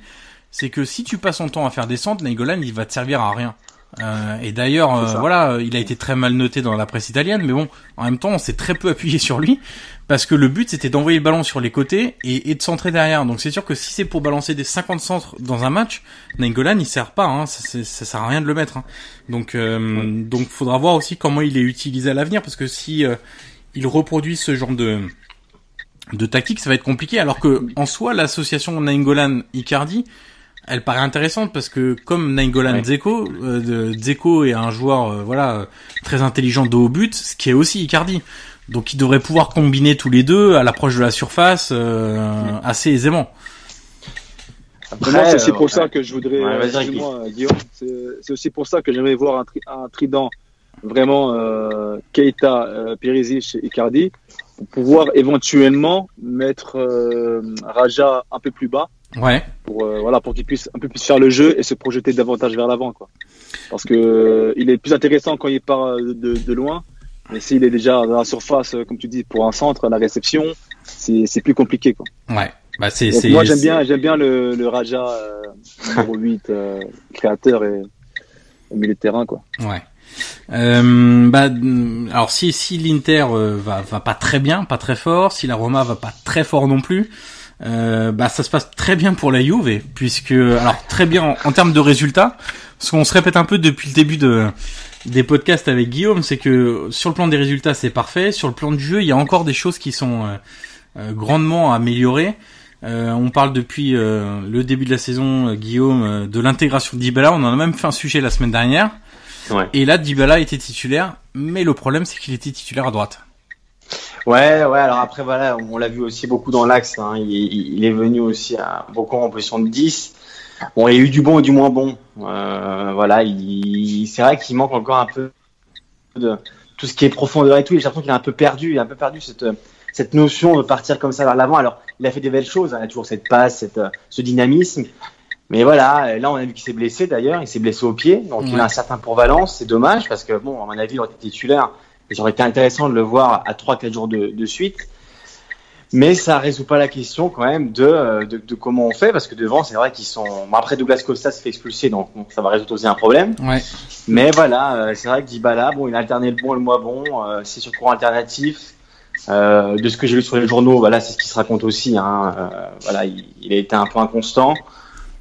c'est que si tu passes ton temps à faire descendre, Nainggolan, il va te servir à rien. Euh, et d'ailleurs, euh, voilà, il a été très mal noté dans la presse italienne, mais bon, en même temps, on s'est très peu appuyé sur lui parce que le but c'était d'envoyer le ballon sur les côtés et, et de centrer derrière. Donc c'est sûr que si c'est pour balancer des 50 centres dans un match, Nainggolan il sert pas, hein, ça, ça sert à rien de le mettre. Hein. Donc euh, donc faudra voir aussi comment il est utilisé à l'avenir parce que si euh, il reproduit ce genre de de tactique, ça va être compliqué. Alors que en soi, l'association Nainggolan Icardi, elle paraît intéressante parce que comme Nainggolan Ouais. Dzeko, euh, Dzeko est un joueur euh, voilà euh, très intelligent de haut but, ce qui est aussi Icardi. Donc ils devraient pouvoir combiner tous les deux à l'approche de la surface euh, assez aisément. Moi, c'est aussi euh, pour ça que je voudrais, Ouais, excuse-moi, Guillaume, c'est aussi pour ça que j'aimerais voir un, tri- un trident vraiment euh, Keita, euh, Perisic et Icardi pour pouvoir éventuellement mettre euh, Raja un peu plus bas Ouais. pour euh, voilà pour qu'il puisse un peu plus faire le jeu et se projeter davantage vers l'avant quoi. Parce que euh, il est plus intéressant quand il part euh, de, de loin, mais s'il est déjà dans la surface, comme tu dis, pour un centre, la réception, c'est plus compliqué quoi. Ouais. Bah c'est moi j'aime bien j'aime bien le, le Raja euh, numéro [laughs] 8 euh, créateur et au milieu de terrain quoi. Ouais. Euh, bah, mm, alors si si l'Inter va va pas très bien, pas très fort, si la Roma va pas très fort non plus, euh, bah ça se passe très bien pour la Juve puisque alors très bien en, en termes de résultats, ce qu'on se répète un peu depuis le début de des podcasts avec Guillaume, c'est que sur le plan des résultats c'est parfait, sur le plan du jeu il y a encore des choses qui sont euh, euh, grandement améliorées. Euh, on parle depuis euh, le début de la saison, euh, Guillaume, de l'intégration de Dybala. On en a même fait un sujet la semaine dernière. Ouais. Et là, Dybala était titulaire, mais le problème c'est qu'il était titulaire à droite. Ouais, ouais. Alors après, voilà, on l'a vu aussi beaucoup dans l'axe. Hein. Il, est venu aussi à, beaucoup en position de 10. Bon, il y a eu du bon et du moins bon. Euh, voilà, il, c'est vrai qu'il manque encore un peu de tout ce qui est profondeur et tout. J'ai l'impression qu'il a un peu perdu, il a un peu perdu cette cette notion de partir comme ça vers l'avant. Alors, il a fait des belles choses. hein. Il a toujours cette passe, cette, ce dynamisme. Mais voilà, là, on a vu qu'il s'est blessé d'ailleurs. Il s'est blessé au pied. Donc, il a un certain pour Valence. C'est dommage parce que, bon, à mon avis, il aurait été titulaire. Et ça aurait été intéressant de le voir à 3-4 jours de, de suite. Mais ça résout pas la question quand même de, euh, de, de comment on fait parce que devant, c'est vrai qu'ils sont. Bon, après, Douglas Costa se fait expulser, donc bon, ça va résoudre aussi un problème. Ouais. Mais voilà, euh, c'est vrai que Dybala, bon, il a alterné le bon et le moins bon. euh, c'est sur courant alternatif. Euh, de ce que j'ai lu sur les journaux, voilà, c'est ce qui se raconte aussi. Hein, euh, voilà, il, il a été un peu inconstant.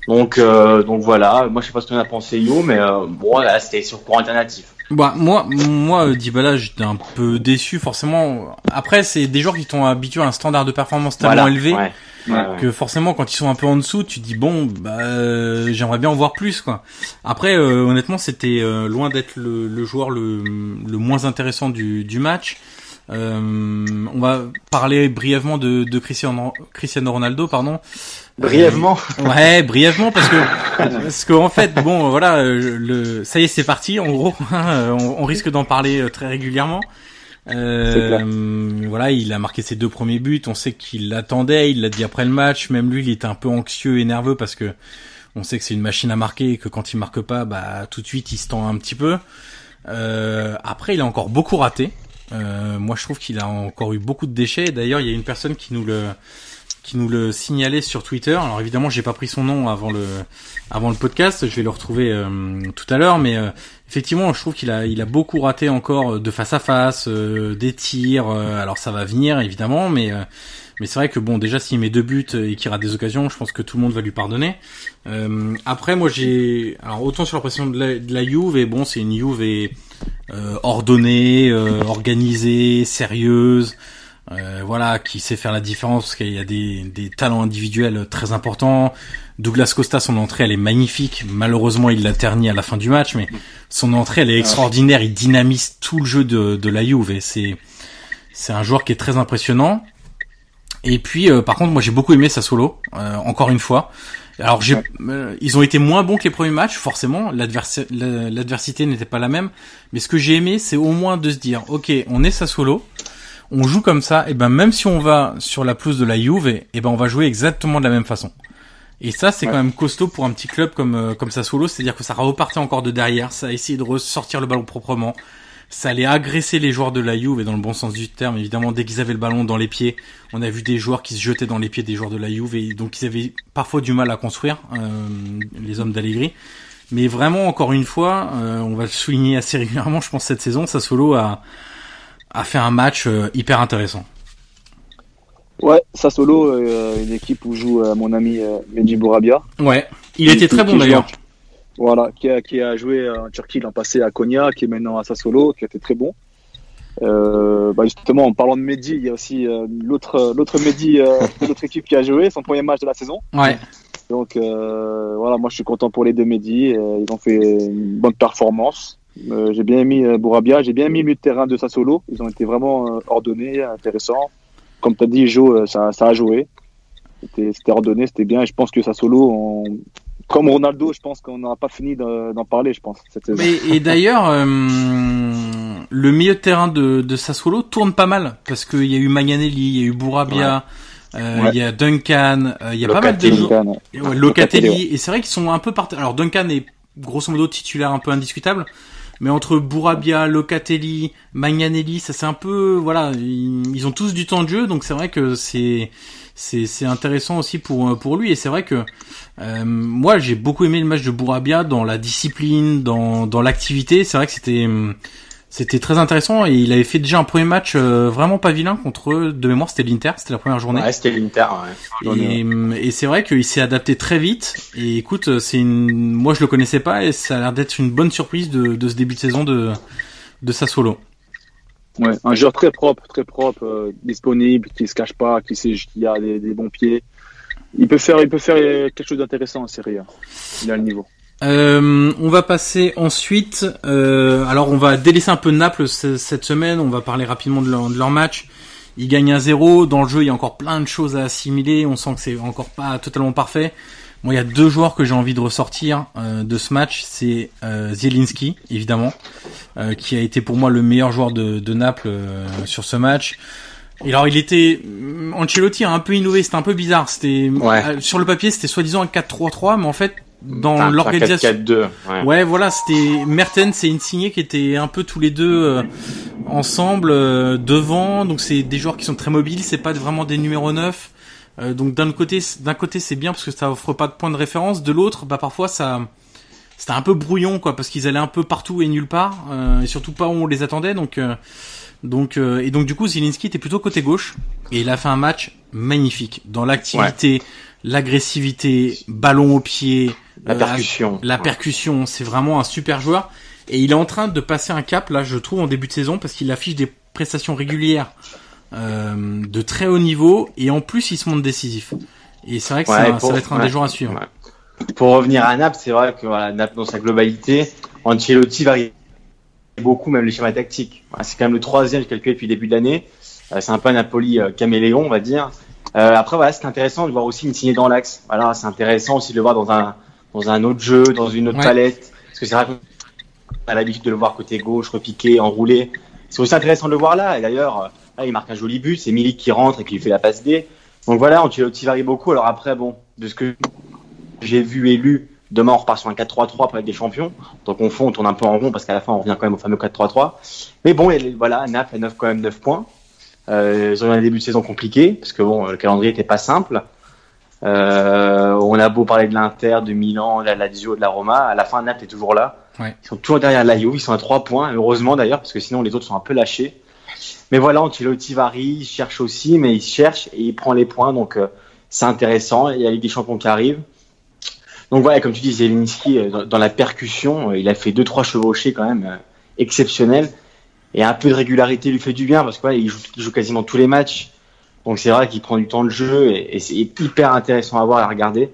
Donc, euh, donc voilà. Moi, je sais pas ce qu'on a pensé Yo, mais bon, là, c'était sur courant alternatif. Bah moi, moi euh, Dybala, j'étais un peu déçu forcément. Après, c'est des joueurs qui t'ont habitué à un standard de performance tellement Voilà, élevé ouais, ouais, ouais. que forcément, quand ils sont un peu en dessous, tu dis bon, bah euh, j'aimerais bien en voir plus quoi. Après, euh, honnêtement, c'était euh, loin d'être le, le joueur le, le moins intéressant du, du match. Euh, on va parler brièvement de, de Cristiano, Cristiano Ronaldo, pardon. Brièvement. Ouais, brièvement parce que parce qu'en fait, bon, voilà, le ça y est, c'est parti. En gros, hein, on, on risque d'en parler euh, très régulièrement. Euh, voilà, il a marqué ses deux premiers buts. On sait qu'il l'attendait. Il l'a dit après le match. Même lui, il était un peu anxieux et nerveux parce que on sait que c'est une machine à marquer et que quand il marque pas, bah tout de suite, il se tend un petit peu. Euh, après, il a encore beaucoup raté. Euh, moi, je trouve qu'il a encore eu beaucoup de déchets. D'ailleurs, il y a une personne qui nous le qui nous le signalait sur Twitter. Alors évidemment, j'ai pas pris son nom avant le avant le podcast. Je vais le retrouver euh, tout à l'heure, mais euh, effectivement, je trouve qu'il a il a beaucoup raté encore de face à face, euh, des tirs. euh, alors ça va venir évidemment, mais euh, mais c'est vrai que bon, déjà s'il met deux buts et qu'il rate des occasions, je pense que tout le monde va lui pardonner. Euh, après, moi j'ai alors autant sur l'impression de la, de la Juve, et bon, c'est une Juve et, euh, ordonnée, euh, organisée, sérieuse. Euh, voilà, qui sait faire la différence parce qu'il y a des, des talents individuels très importants. Douglas Costa, son entrée, elle est magnifique. Malheureusement, il l'a terni à la fin du match, mais son entrée, elle est extraordinaire. Il dynamise tout le jeu de, de la Juve. C'est, c'est un joueur qui est très impressionnant. Et puis, euh, par contre, moi j'ai beaucoup aimé Sassuolo, euh, encore une fois. Alors, j'ai, euh, ils ont été moins bons que les premiers matchs, forcément. L'adversi- la- L'adversité n'était pas la même. Mais ce que j'ai aimé, c'est au moins de se dire, ok, on est Sassuolo, on joue comme ça, et ben même si on va sur la pelouse de la Juve, et ben on va jouer exactement de la même façon. Et ça, c'est Ouais. quand même costaud pour un petit club comme euh, comme Sassuolo, c'est-à-dire que ça repartait encore de derrière, ça a essayé de ressortir le ballon proprement, ça allait agresser les joueurs de la Juve et dans le bon sens du terme, évidemment dès qu'ils avaient le ballon dans les pieds, on a vu des joueurs qui se jetaient dans les pieds des joueurs de la Juve et donc ils avaient parfois du mal à construire euh, les hommes d'Allegri. Mais vraiment, encore une fois, euh, on va le souligner assez régulièrement, je pense cette saison, Sassuolo a a fait un match euh, hyper intéressant. Ouais, Sassuolo, euh, une équipe où joue euh, mon ami Mehdi Bourabia. Ouais, il était très bon d'ailleurs. Voilà, qui a, qui a joué en Turquie l'an passé à Konya, qui est maintenant à Sassuolo, qui a été très bon. Euh, bah justement, en parlant de Mehdi, il y a aussi euh, l'autre l'autre Mehdi euh, de [laughs] l'autre équipe qui a joué son premier match de la saison. Ouais. Donc voilà, moi je suis content pour les deux Mehdi. Ils ont fait une bonne performance. Euh, j'ai bien aimé euh, Bourabia, j'ai bien aimé le milieu de terrain de Sassuolo. Ils ont été vraiment euh, ordonnés, intéressants. Comme tu as dit, Jo, euh, ça, ça a joué. C'était ordonné, c'était bien. Et je pense que Sassuolo, on... comme Ronaldo, je pense qu'on n'aura pas fini d'en parler, je pense, cette. Mais, et d'ailleurs, le milieu de terrain de, de Sassuolo tourne pas mal parce qu'il y a eu Magnanelli, il y a eu Bourabia, Ouais. il y a Duncan, il y a pas mal de. Duncan, ouais. Locatelli, Locatelli. Et c'est vrai qu'ils sont un peu part... Alors Duncan est grosso modo titulaire un peu indiscutable. Mais entre Bourabia, Locatelli, Magnanelli, ça c'est un peu, voilà, ils, ont tous du temps de jeu, donc c'est vrai que c'est c'est intéressant aussi pour pour lui. Et c'est vrai que euh, moi j'ai beaucoup aimé le match de Bourabia dans la discipline, dans dans l'activité. C'est vrai que c'était c'était très intéressant et il avait fait déjà un premier match euh, vraiment pas vilain contre eux. De mémoire, c'était l'Inter, c'était la première journée. Ouais, c'était l'Inter. Ouais. Et, et c'est vrai qu'il s'est adapté très vite. Et écoute, c'est une, moi je le connaissais pas et ça a l'air d'être une bonne surprise de, de ce début de saison de de Sassuolo. Ouais, un joueur très propre, très propre, euh, disponible, qui se cache pas, qui sait qui a des, des bons pieds. Il peut faire, il peut faire quelque chose d'intéressant en Serie A. Il a le niveau. Euh, on va passer ensuite. Euh, alors on va délaisser un peu Naples ce- cette semaine. On va parler rapidement de leur, de leur match. Ils gagnent 1-0. Dans le jeu, il y a encore plein de choses à assimiler. On sent que c'est encore pas totalement parfait. Moi, il y a deux joueurs que j'ai envie de ressortir euh, de ce match. C'est euh, Zielinski, évidemment, euh, qui a été pour moi le meilleur joueur de, de Naples euh, sur ce match. Et alors, il était Ancelotti a un peu innové. C'était un peu bizarre. C'était Ouais. sur le papier, c'était soi-disant un 4-3-3, mais en fait, dans l'organisation. 4-4-2. Ouais. Ouais, voilà, c'était Mertens et Insigne qui étaient un peu tous les deux euh, ensemble euh, devant. Donc c'est des joueurs qui sont très mobiles, c'est pas vraiment des numéros 9. Euh, donc d'un côté, d'un côté c'est bien parce que ça offre pas de point de référence. De l'autre, bah parfois ça, c'était un peu brouillon quoi, parce qu'ils allaient un peu partout et nulle part, euh, et surtout pas où on les attendait. Donc euh, donc euh, et donc du coup Zielinski était plutôt côté gauche et il a fait un match magnifique dans l'activité, l'agressivité, ballon au pied, La percussion. la Ouais. percussion, c'est vraiment un super joueur. Et il est en train de passer un cap, là, je trouve, en début de saison, parce qu'il affiche des prestations régulières euh, de très haut niveau, et en plus, il se montre décisif. Et c'est vrai que Ouais, ça, pour- ça va être un ouais, des joueurs à suivre. Pour revenir à Naples, c'est vrai que voilà, Naples dans sa globalité, Ancelotti varie beaucoup même les schémas tactiques. C'est quand même le troisième, j'ai calculé depuis le début de l'année. Euh, c'est un peu un Napoli euh, caméléon, on va dire. Euh, après, voilà, c'est intéressant de voir aussi une signée dans l'axe. Voilà, c'est intéressant aussi de le voir dans un, dans un autre jeu, dans une autre Ouais. palette. Parce que c'est vrai qu'on a l'habitude de le voir côté gauche, repiqué, enroulé. C'est aussi intéressant de le voir là. Et d'ailleurs, là, il marque un joli but. C'est Milik qui rentre et qui lui fait la passe D. Donc voilà, Ancelotti varie beaucoup. Alors après, bon, de ce que j'ai vu et lu, demain on repart sur un 4-3-3 pour être des champions. Donc on fond, on tourne un peu en rond parce qu'à la fin on revient quand même au fameux 4-3-3. Mais bon, et voilà, Naples a 9, quand même 9 points. Euh, ils ont eu un début de saison compliqué parce que bon, le calendrier était pas simple. Euh, on a beau parler de l'Inter, de Milan, de la Lazio, de la Roma, à la fin Naples est toujours là. Ouais. Ils sont toujours derrière la Juve, ils sont à 3 points, heureusement d'ailleurs parce que sinon les autres sont un peu lâchés. Mais voilà, Ancelotti varie, il cherche aussi, mais il cherche et il prend les points, donc euh, c'est intéressant. Il y a la Ligue des Champions qui arrive. Donc voilà, comme tu dis, Zelinski, euh, dans, dans la percussion, euh, il a fait deux trois chevauchés quand même euh, exceptionnels. Et un peu de régularité lui fait du bien parce que voilà, il, joue, il joue quasiment tous les matchs. Donc c'est vrai qu'il prend du temps de jeu et, et c'est hyper intéressant à voir et à regarder.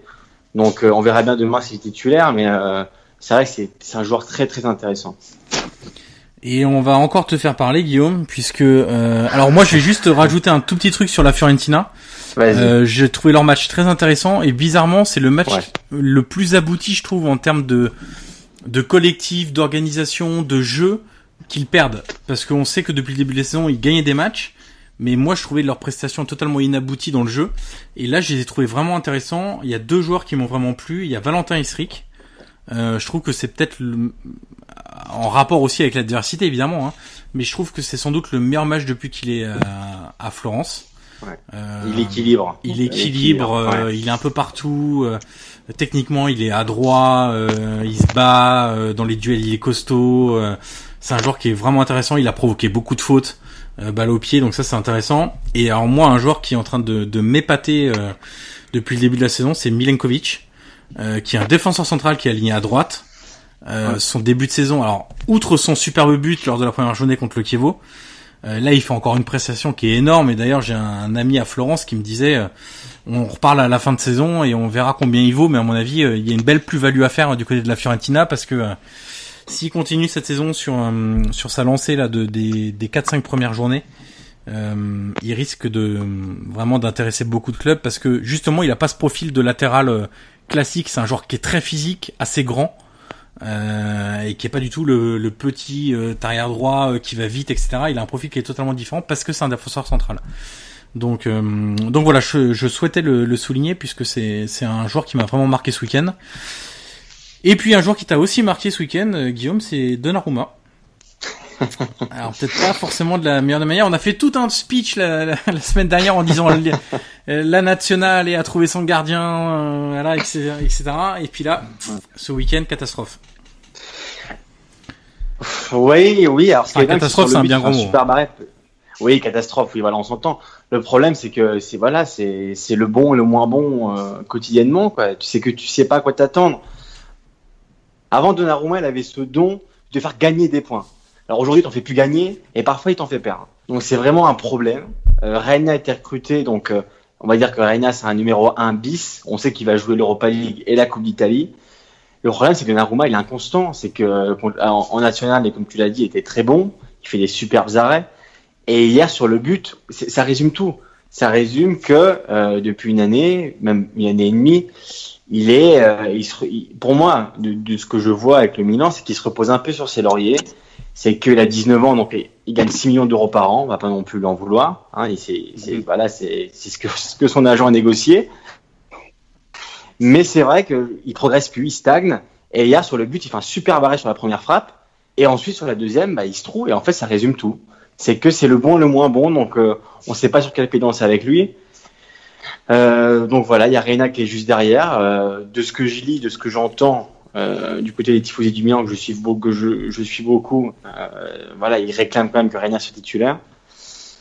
Donc euh, on verra bien demain s'il est titulaire, mais euh, c'est vrai que c'est c'est un joueur très très intéressant. Et on va encore te faire parler, Guillaume, puisque euh, alors moi, je vais juste rajouter un tout petit truc sur la Fiorentina. Euh, J'ai trouvé leur match très intéressant et bizarrement, c'est le match le plus abouti, je trouve, en termes de de collectif, d'organisation, de jeu qu'ils perdent. Parce qu'on sait que depuis le début de la saison, ils gagnaient des matchs. Mais moi, je trouvais leur prestation totalement inaboutie dans le jeu. Et là, je les ai trouvés vraiment intéressants. Il y a deux joueurs qui m'ont vraiment plu. Il y a Valentin Isric. Euh, je trouve que c'est peut-être en rapport aussi avec l'adversité, évidemment. Hein. Mais je trouve que c'est sans doute le meilleur match depuis qu'il est euh, à Florence. Ouais. Euh, il équilibre. Il équilibre. Euh, il est un peu partout. Euh, techniquement, il est adroit. il se bat dans les duels. Il est costaud. c'est un joueur qui est vraiment intéressant. Il a provoqué beaucoup de fautes euh, balle au pied, donc ça c'est intéressant. Et alors moi, un joueur qui est en train de, de m'épater euh, depuis le début de la saison, c'est Milenkovic, euh, qui est un défenseur central qui est aligné à droite. Euh, Son début de saison, alors outre son superbe but lors de la première journée contre le Kievo, euh, là il fait encore une prestation qui est énorme. Et d'ailleurs j'ai un, ami à Florence qui me disait, on reparle à la fin de saison et on verra combien il vaut, mais à mon avis il y a une belle plus-value à faire du côté de la Fiorentina parce que s'il continue cette saison sur euh, sur sa lancée là de des des 4-5 premières journées, euh, il risque de vraiment d'intéresser beaucoup de clubs parce que justement il a pas ce profil de latéral euh, classique. C'est un joueur qui est très physique, assez grand. Euh, et qui est pas du tout le, le petit euh, arrière droit qui va vite, etc. Il a un profil qui est totalement différent parce que c'est un défenseur central. Donc, donc voilà, je, je souhaitais le, le souligner puisque c'est un joueur qui m'a vraiment marqué ce week-end. Et puis un joueur qui t'a aussi marqué ce week-end, euh, Guillaume, c'est Donnarumma. [laughs] Alors peut-être pas forcément de la meilleure des manières. On a fait tout un speech la, semaine dernière en disant euh, la nationale et a trouvé son gardien, euh, voilà, etc., Et puis là, ce week-end, catastrophe. Oui, oui. Alors catastrophe, c'est un bien gros mot. Super Oui, catastrophe. Oui, voilà, on s'entend. Le problème, c'est que c'est voilà, c'est le bon et le moins bon quotidiennement. Quoi. Tu sais que tu sais pas à quoi t'attendre. Avant Donnarumma, il avait ce don de faire gagner des points. Alors aujourd'hui, il t'en fait plus gagner et parfois il t'en fait perdre. Donc c'est vraiment un problème. Euh, Reina a été recruté, donc euh, on va dire que Reina c'est un numéro 1 bis. On sait qu'il va jouer l'Europa League et la Coupe d'Italie. Le problème, c'est que Donnarumma, il est inconstant. C'est que euh, en, national, et comme tu l'as dit, il était très bon. Il fait des superbes arrêts. Et hier sur le but, ça résume tout. Ça résume que euh, depuis une année, même une année et demie, il est, euh, il pour moi, de, ce que je vois avec le Milan, c'est qu'il se repose un peu sur ses lauriers. C'est qu'il a 19 ans, donc il gagne 6 millions d'euros par an. On va pas non plus l'en vouloir. Hein, c'est, c'est, voilà, c'est, c'est ce que, ce que son agent a négocié. Mais c'est vrai qu'il progresse plus, il stagne. Et hier, sur le but, il fait un super barré sur la première frappe. Et ensuite, sur la deuxième, bah, il se trouve. Et en fait, ça résume tout. C'est que c'est le bon, le moins bon. Donc, euh, on ne sait pas sur quelle pédance avec lui. Euh, donc voilà, il y a Reina qui est juste derrière. Euh, de ce que je lis, de ce que j'entends euh, du côté des tifosi du Milan, que je suis, que je, je suis beaucoup, voilà, ils réclament quand même que Reina soit titulaire.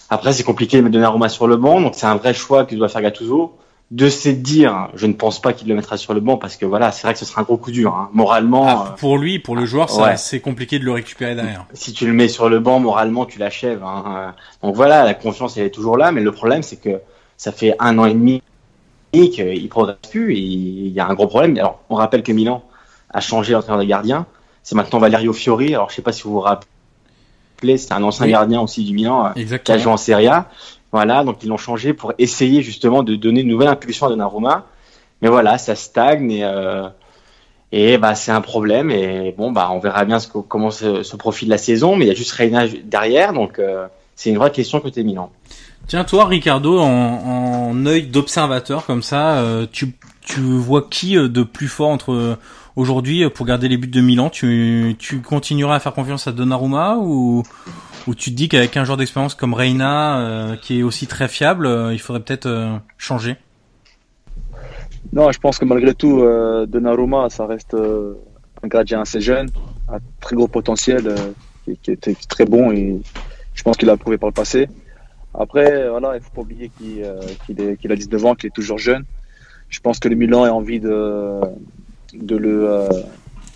Après, c'est compliqué de mettre Donnarumma sur le banc, donc c'est un vrai choix que doit faire Gattuso. De se dire, je ne pense pas qu'il le mettra sur le banc parce que voilà, c'est vrai que ce sera un gros coup dur, hein. moralement. Ah, pour lui, pour le joueur, c'est compliqué de le récupérer derrière. Si tu le mets sur le banc, moralement, tu l'achèves. Hein. Donc voilà, la confiance elle est toujours là, mais le problème c'est que ça fait un an et demi qu'il progresse plus et il y a un gros problème. Alors, on rappelle que Milan a changé l'entraîneur des gardiens. C'est maintenant Valerio Fiori. Alors, je sais pas si vous vous rappelez, c'est un ancien gardien aussi du Milan euh, qui a joué en Serie A. Voilà, donc ils l'ont changé pour essayer justement de donner une nouvelle impulsion à Donnarumma. Mais voilà, ça stagne et, euh, et bah, c'est un problème. Et bon, bah, on verra bien ce comment se, se, profile la saison. Mais il y a juste Reina derrière, donc euh, c'est une vraie question côté Milan. Tiens, toi, Ricardo, en, en œil d'observateur comme ça, euh, tu, tu vois qui euh, de plus fort entre euh, aujourd'hui pour garder les buts de Milan? Tu, tu continueras à faire confiance à Donnarumma ou, ou tu te dis qu'avec un joueur d'expérience comme Reina, qui est aussi très fiable, il faudrait peut-être changer? Non, je pense que malgré tout, Donnarumma, ça reste un gardien assez jeune, un très gros potentiel, qui, était très bon et je pense qu'il a prouvé par le passé. Après, voilà, il faut pas oublier qu'il euh, a 19 ans, qu'il est toujours jeune. Je pense que le Milan a envie de, de, le, euh,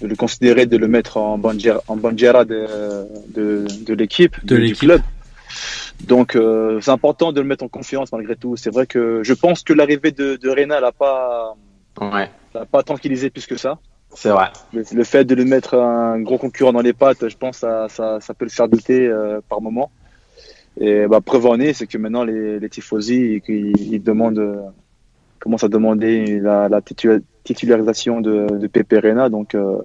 de le considérer, de le mettre en bandiera, en de, de, de l'équipe, du club. Donc, euh, c'est important de le mettre en confiance malgré tout. C'est vrai que je pense que l'arrivée de, de Reina n'a pas, ouais. pas tranquillisé plus que ça. C'est vrai. Le, le fait de lui mettre un gros concurrent dans les pattes, je pense, ça, ça, ça peut le faire douter euh, par moment. Et bah, preuve en est, c'est que maintenant les, les tifosi, ils, ils demandent, euh, commencent à demander la, la titu- titularisation de, de Pepe Reina. Donc, euh,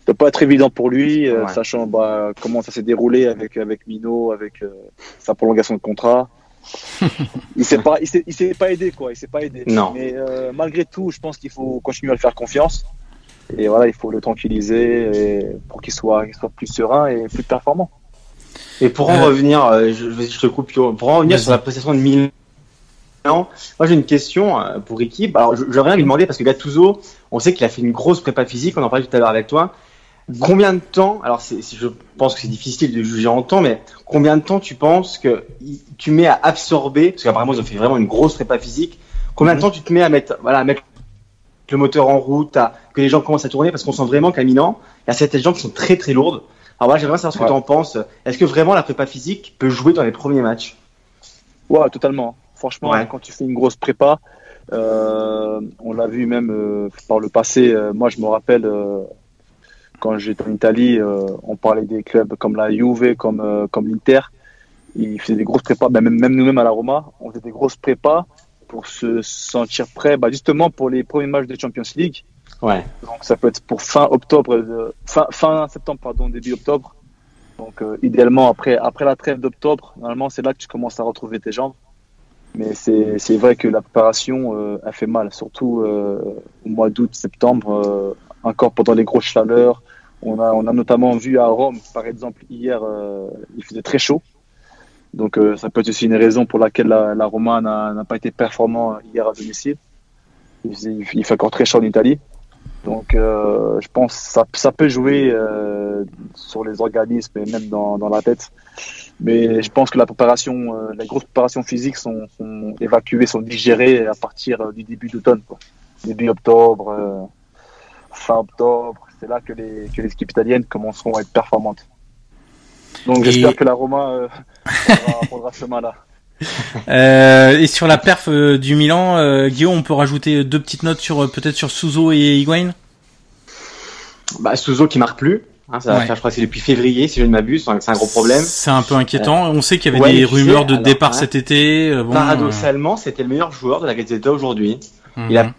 ça doit pas être évident pour lui, euh, sachant bah, comment ça s'est déroulé avec avec Mino, avec euh, sa prolongation de contrat. [laughs] il s'est pas, il s'est, il s'est pas aidé quoi, il s'est pas aidé. Non. Mais malgré tout, je pense qu'il faut continuer à le faire confiance. Et voilà, il faut le tranquilliser et pour qu'il soit, qu'il soit plus serein et plus performant. Et pour en Euh, revenir, euh, je, je te coupe, pour en revenir sur la prestation de Milan, moi j'ai une question euh, pour Ricky. Alors rien lui demander parce que Gattuso, on sait qu'il a fait une grosse prépa physique, on en parlait tout à l'heure avec toi. Combien de temps, alors je pense que c'est difficile de juger en temps, mais combien de temps tu penses que tu mets à absorber, parce qu'apparemment ils ont fait vraiment une grosse prépa physique, combien de temps tu te mets à mettre, voilà, à mettre le moteur en route, à, que les gens commencent à tourner, parce qu'on sent vraiment qu'à Milan, il y a certaines gens qui sont très très lourdes. Alors voilà, j'aimerais savoir ce que Ouais. tu en penses. Est-ce que vraiment la prépa physique peut jouer dans les premiers matchs? Ouais, totalement. Franchement, Ouais. quand tu fais une grosse prépa, euh, on l'a vu même euh, par le passé. euh, moi, je me rappelle quand j'étais en Italie, on parlait des clubs comme la Juve, comme comme l'Inter. Ils faisaient des grosses prépas, même même nous-mêmes à la Roma, on faisait des grosses prépas pour se sentir prêt, bah, justement pour les premiers matchs de Champions League. Ouais. Donc ça peut être pour fin octobre, fin, fin septembre, pardon, début octobre. Donc euh, idéalement après après la trêve d'octobre, normalement c'est là que tu commences à retrouver tes jambes. Mais c'est vrai que la préparation euh, a fait mal, surtout euh, au mois d'août, septembre, euh, encore pendant les grosses chaleurs. On a on a notamment vu à Rome, par exemple hier, euh, il faisait très chaud. Donc ça peut être aussi une raison pour laquelle la, la Roma n'a pas été performant hier à domicile. Il fait encore très chaud en Italie. Donc, euh, je pense que ça, ça peut jouer euh, sur les organismes et même dans, dans la tête. Mais je pense que la préparation, euh, les grosses préparations physiques sont, sont évacuées, sont digérées à partir euh, du début d'automne. Début octobre, euh, fin octobre. C'est là que les, que les équipes italiennes commenceront à être performantes. Donc, Et- j'espère que la Roma euh, [laughs] prendra, prendra ce chemin-là. [laughs] Euh, et sur la perf euh, du Milan, euh, Guillaume, on peut rajouter deux petites notes sur peut-être sur Suzo et Higuain? Bah, Souzo qui marque plus. Hein, ça va Ouais. faire, je crois, que c'est depuis février, si je ne m'abuse, c'est un gros problème. C'est un peu inquiétant. On sait qu'il y avait Ouais, des rumeurs sais, de alors, départ ouais. cet été. bon, Paradoxalement, c'était le meilleur joueur de la Gazzetta aujourd'hui. il a- mhm.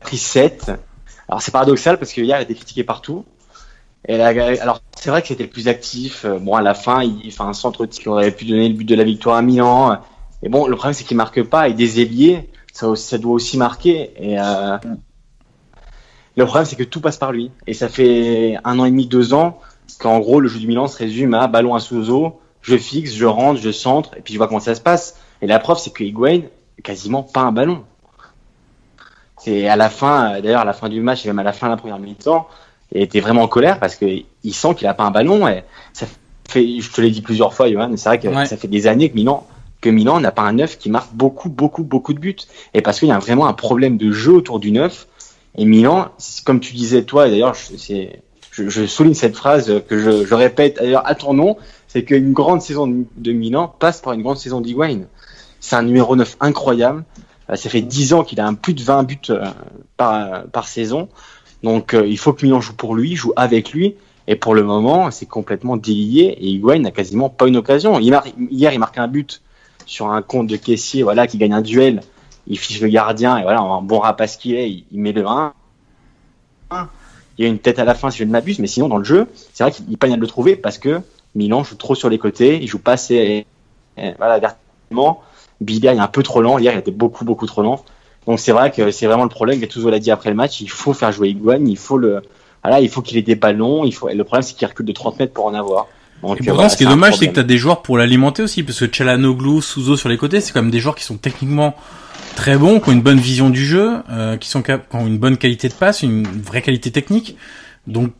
pris 7. Alors c'est paradoxal parce que hier il a été critiqué partout. Et alors c'est vrai que c'était le plus actif. Euh, Bon à la fin il fait un centre qui aurait pu donner le but de la victoire à Milan. Et bon le problème c'est qu'il marque pas et des ailiers ça, ça doit aussi marquer. Et euh, le problème c'est que tout passe par lui. Et ça fait un an et demi, deux ans qu'en gros le jeu du Milan se résume à ballon à Souzo, je fixe, je rentre, je centre et puis je vois comment ça se passe. Et la preuve c'est que Higuain quasiment pas un ballon. C'est à la fin, euh, d'ailleurs à la fin du match et même à la fin de la première mi-temps, il était vraiment en colère parce que il sent qu'il a pas un ballon et ça fait, je te l'ai dit plusieurs fois, Johan, c'est vrai que Ouais. ça fait des années que Milan, que Milan n'a pas un neuf qui marque beaucoup, beaucoup, beaucoup de buts et parce qu'il y a vraiment un problème de jeu autour du neuf et Milan, comme tu disais toi, et d'ailleurs je- je, je souligne cette phrase que je, je répète d'ailleurs à ton nom, c'est qu'une grande saison de, de Milan passe par une grande saison d'Higuain. C'est un numéro 9 incroyable. Euh, Ça fait 10 ans qu'il a un plus de 20 buts euh, par, par saison. Donc euh, il faut que Milan joue pour lui, joue avec lui. Et pour le moment, c'est complètement délié. Et Higuain n'a quasiment pas une occasion. Hier, il marque un but sur un compte de caissier, voilà, qui gagne un duel. Il fiche le gardien et voilà, un bon rapace qu'il est, il, met le 1. Il y a une tête à la fin si je ne m'abuse, mais sinon dans le jeu, c'est vrai qu'il peine à le trouver parce que Milan joue trop sur les côtés, il joue pas assez, et- voilà, verticalement. Bilia est un peu trop lent. Hier, il était beaucoup, beaucoup trop lent. Donc c'est vrai que c'est vraiment le problème. Gattuso l'a dit après le match, il faut faire jouer Iguane, il faut le, voilà, il faut qu'il ait des ballons. Il faut, le problème c'est qu'il recule de 30 mètres pour en avoir. Et euh, pourtant, ce qui est dommage, c'est que tu as des joueurs pour l'alimenter aussi, parce que Chalanoglu, Souzo sur les côtés, c'est quand même des joueurs qui sont techniquement très bons, qui ont une bonne vision du jeu, euh, qui, sont, qui ont une bonne qualité de passe, une vraie qualité technique. Donc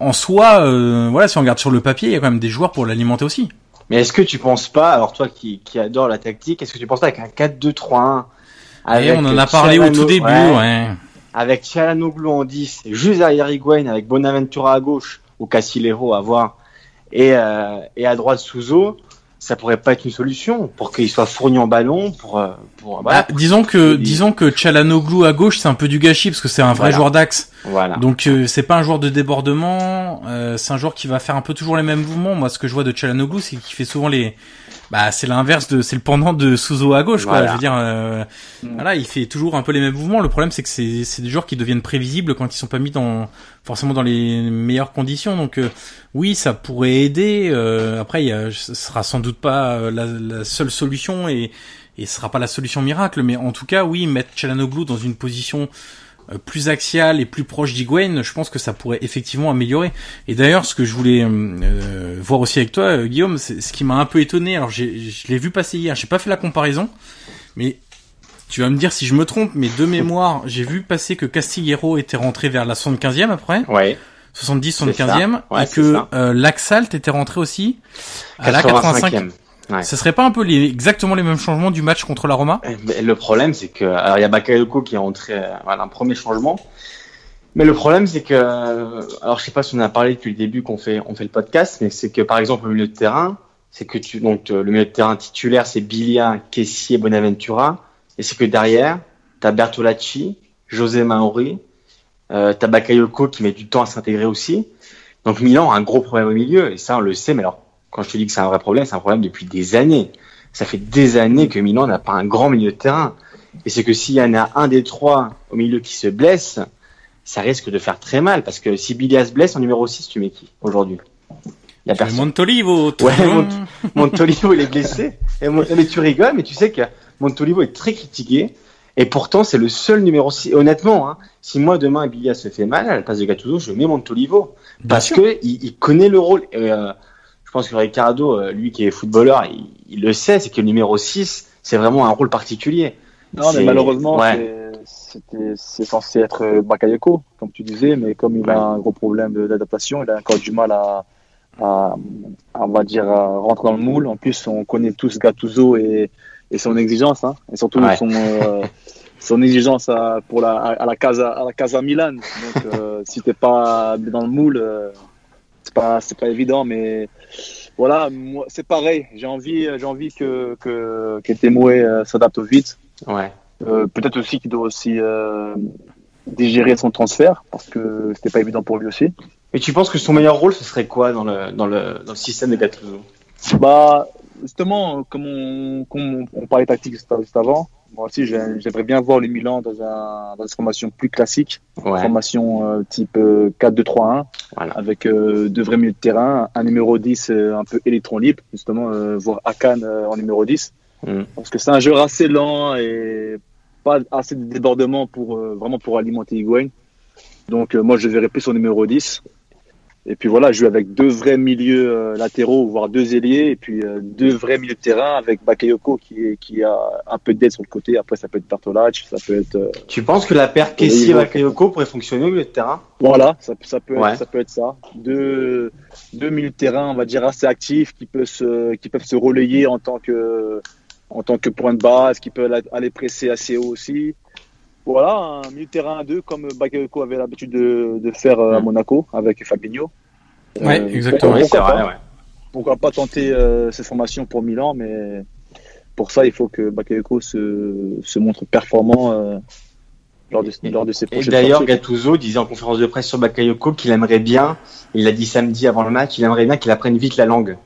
en soi, euh, voilà, si on regarde sur le papier, il y a quand même des joueurs pour l'alimenter aussi. Mais est-ce que tu penses pas, alors toi qui, qui adore la tactique, est-ce que tu penses pas qu'un 4-2-3-1 et on en a parlé au tout début, ouais. Avec Chalanoglu en 10, juste derrière Higuain, avec Bonaventura à gauche, ou Casillero à voir, et, euh, et à droite Souzo, ça pourrait pas être une solution pour qu'il soit fourni en ballon pour euh, pour, bah, disons que disons que Chalanoglu à gauche c'est un peu du gâchis parce que c'est un vrai joueur d'axe voilà. donc euh, c'est pas un joueur de débordement euh, c'est un joueur qui va faire un peu toujours les mêmes mouvements moi ce que je vois de Chalanoglu c'est qu'il fait souvent les bah c'est l'inverse de c'est le pendant de Souzo à gauche quoi. Je veux dire euh, voilà, il fait toujours un peu les mêmes mouvements. Le problème c'est que c'est c'est des joueurs qui deviennent prévisibles quand ils sont pas mis dans forcément dans les meilleures conditions. Donc euh, oui, ça pourrait aider. Euh, après il y a, ce sera sans doute pas euh, la, la seule solution et et ce sera pas la solution miracle, mais en tout cas, oui, mettre Chalanoglu dans une position plus axiale et plus proche d'Higuain, je pense que ça pourrait effectivement améliorer. Et d'ailleurs, ce que je voulais euh, voir aussi avec toi, euh, Guillaume, c'est ce qui m'a un peu étonné. Alors, j'ai, je l'ai vu passer hier, j'ai pas fait la comparaison, mais tu vas me dire si je me trompe, mais de mémoire, j'ai vu passer que Castillero était rentré vers la 75e après, Ouais. 70, C'est 75e, ça. Ouais, et que euh, Laxalt était rentré aussi à la 85. 85e. Ouais. Ce serait pas un peu les, exactement les mêmes changements du match contre la Roma? Mais le problème, c'est que alors il y a Bakayoko qui est rentré, euh, voilà, un premier changement. Mais le problème, c'est que, euh, alors je sais pas si on en a parlé depuis le début qu'on fait, on fait le podcast, mais c'est que par exemple au milieu de terrain, c'est que tu, donc euh, le milieu de terrain titulaire, c'est Bilia, Kessier, Bonaventura, et c'est que derrière, t'as Bertolacci, José Maori, euh, t'as Bakayoko qui met du temps à s'intégrer aussi. Donc Milan a un gros problème au milieu, et ça on le sait, mais alors quand je te dis que c'est un vrai problème, c'est un problème depuis des années. Ça fait des années que Milan n'a pas un grand milieu de terrain. Et c'est que s'il y en a un des trois au milieu qui se blesse, ça risque de faire très mal. Parce que si Bilia se blesse en numéro 6, tu mets qui aujourd'hui? Il y a personne. Montolivo, Ouais. Mont- Montolivo, il est blessé. Et mais tu rigoles, mais tu sais que Montolivo est très critiqué. Et pourtant, c'est le seul numéro 6. Et honnêtement, hein, si moi demain Bilia se fait mal à la place de Gattuso, je mets Montolivo. Bien Parce sûr. que il, il connaît le rôle. Euh, je pense que Ricardo, euh, lui qui est footballeur, il, il le sait, c'est que le numéro 6, c'est vraiment un rôle particulier. Non, mais malheureusement, ouais. c'est- censé être euh, Bakayoko, comme tu disais, mais comme il a un gros problème d'adaptation, il a encore du mal à, à, à, on va dire, à rentrer dans le moule. En plus, on connaît tous Gattuso et, et son exigence, hein, et surtout Ouais. son, euh, [laughs] son exigence à, pour la, à, la Casa, à la Casa Milan. Donc, euh, si t'es pas dans le moule, c'est pas, c'est pas évident, mais voilà, moi, c'est pareil. J'ai envie, j'ai envie que, que, que Temoué, euh, s'adapte vite. Ouais. Euh, peut-être aussi qu'il doit aussi euh, digérer son transfert parce que c'était pas évident pour lui aussi. Et tu penses que son meilleur rôle, ce serait quoi dans le, dans le, dans le système de Gattuso Bah justement, comme on, comme on, on parlait tactique juste avant, moi aussi j'ai- j'aimerais bien voir le Milan dans, un, dans une formation plus classique, Ouais. formation euh, type euh, 4-2-3-1 Voilà. avec euh, deux vrais milieux de terrain, un numéro 10 euh, un peu électron libre justement, euh, voir Akan euh, en numéro 10 Mm. parce que c'est un jeu assez lent et pas assez de débordement pour euh, vraiment pour alimenter Higuain. Donc euh, moi je verrais plus au numéro 10. Et puis voilà, jouer avec deux vrais milieux euh, latéraux, voire deux ailiers, et puis euh, deux vrais milieux de terrain avec Bakayoko qui, est- qui a un peu d'aide sur le côté. Après, ça peut être Bartolacci, ça peut être. euh, Tu penses que la paire Oui, Kessie-Bakayoko pourrait fonctionner au milieu de terrain? Voilà, ça, peut- ça, peut Ouais. être, ça peut être ça. Deux, deux milieux de terrain, on va dire, assez actifs, qui peuvent se, qui peuvent se relayer en tant que, en tant que point de base, qui peuvent aller presser assez haut aussi. Voilà, un milieu de terrain à deux, comme Bakayoko avait l'habitude de, de faire euh, à Mm. Monaco avec Fabinho. Ouais, Euh, exactement. pourquoi- Oui, c'est pourquoi vrai, pas ouais. pourquoi pas tenter euh, cette formation pour Milan, mais pour ça, il faut que Bakayoko se, se montre performant euh, lors, de, lors de ses Et d'ailleurs. Gattuso disait en conférence de presse sur Bakayoko qu'il aimerait bien, il l'a dit samedi avant le match, il aimerait bien qu'il apprenne vite la langue.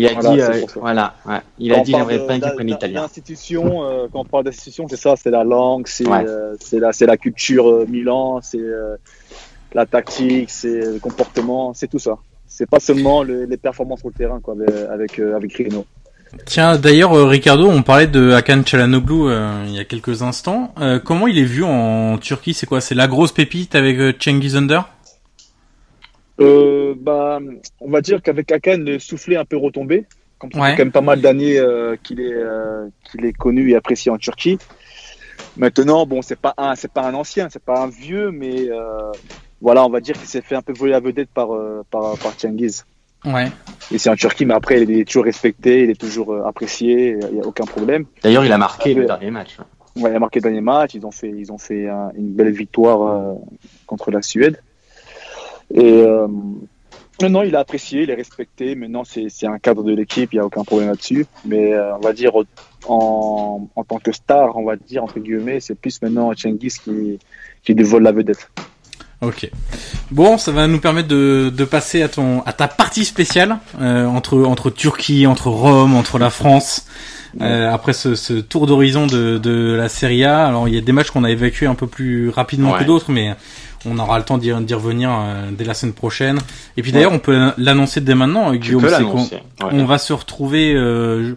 Il a Voilà, dit, euh, voilà, ouais. il a Quand dit, on il parle aimerait bien de- qu'il apprenne d'in- l'italien. D'institution, euh, quand on parle d'institution, c'est ça, c'est la langue, c'est Ouais. euh, c'est la, c'est la culture euh, Milan, c'est euh, la tactique, c'est le comportement, c'est tout ça. C'est pas seulement le- les performances sur le terrain quoi, avec avec, euh, avec Rino. Tiens, d'ailleurs, Ricardo, on parlait de Hakan Çalhanoğlu euh, il y a quelques instants. Euh, comment il est vu en Turquie? C'est quoi? C'est la grosse pépite avec euh, Cengiz Under? Euh, bah, on va dire qu'avec Akan, le soufflet est un peu retombé. Comme ça Ouais. fait quand même pas mal d'années euh, qu'il est, euh, qu'il est connu et apprécié en Turquie. Maintenant, bon, c'est pas un, c'est pas un ancien, c'est pas un vieux, mais euh, voilà, on va dire qu'il s'est fait un peu voler la vedette par, euh, par, par Cengiz. Ouais. Et c'est en Turquie, mais après, il est toujours respecté, il est toujours apprécié, il n'y a aucun problème. D'ailleurs, il a marqué le dernier match. Ouais, il a marqué le dernier match. Ils ont fait, ils ont fait un- une belle victoire euh, contre la Suède. Et euh, Non, il a apprécié, il est respecté. Maintenant, c'est c'est un cadre de l'équipe, il n'y a aucun problème là-dessus. Mais euh, on va dire, en, en tant que star, on va dire, entre guillemets, c'est plus maintenant Cengiz qui, qui dévole la vedette. Ok. Bon, ça va nous permettre de, de passer à ton à ta partie spéciale euh, entre entre Turquie, entre Rome, entre la France. Euh, après ce, ce tour d'horizon de, de la Serie A, alors il y a des matchs qu'on a évacués un peu plus rapidement que d'autres, mais on aura le temps d'y d'y revenir euh, dès la semaine prochaine. Et puis d'ailleurs, on peut l'annoncer dès maintenant, euh, Guillaume. ouais. On va se retrouver euh,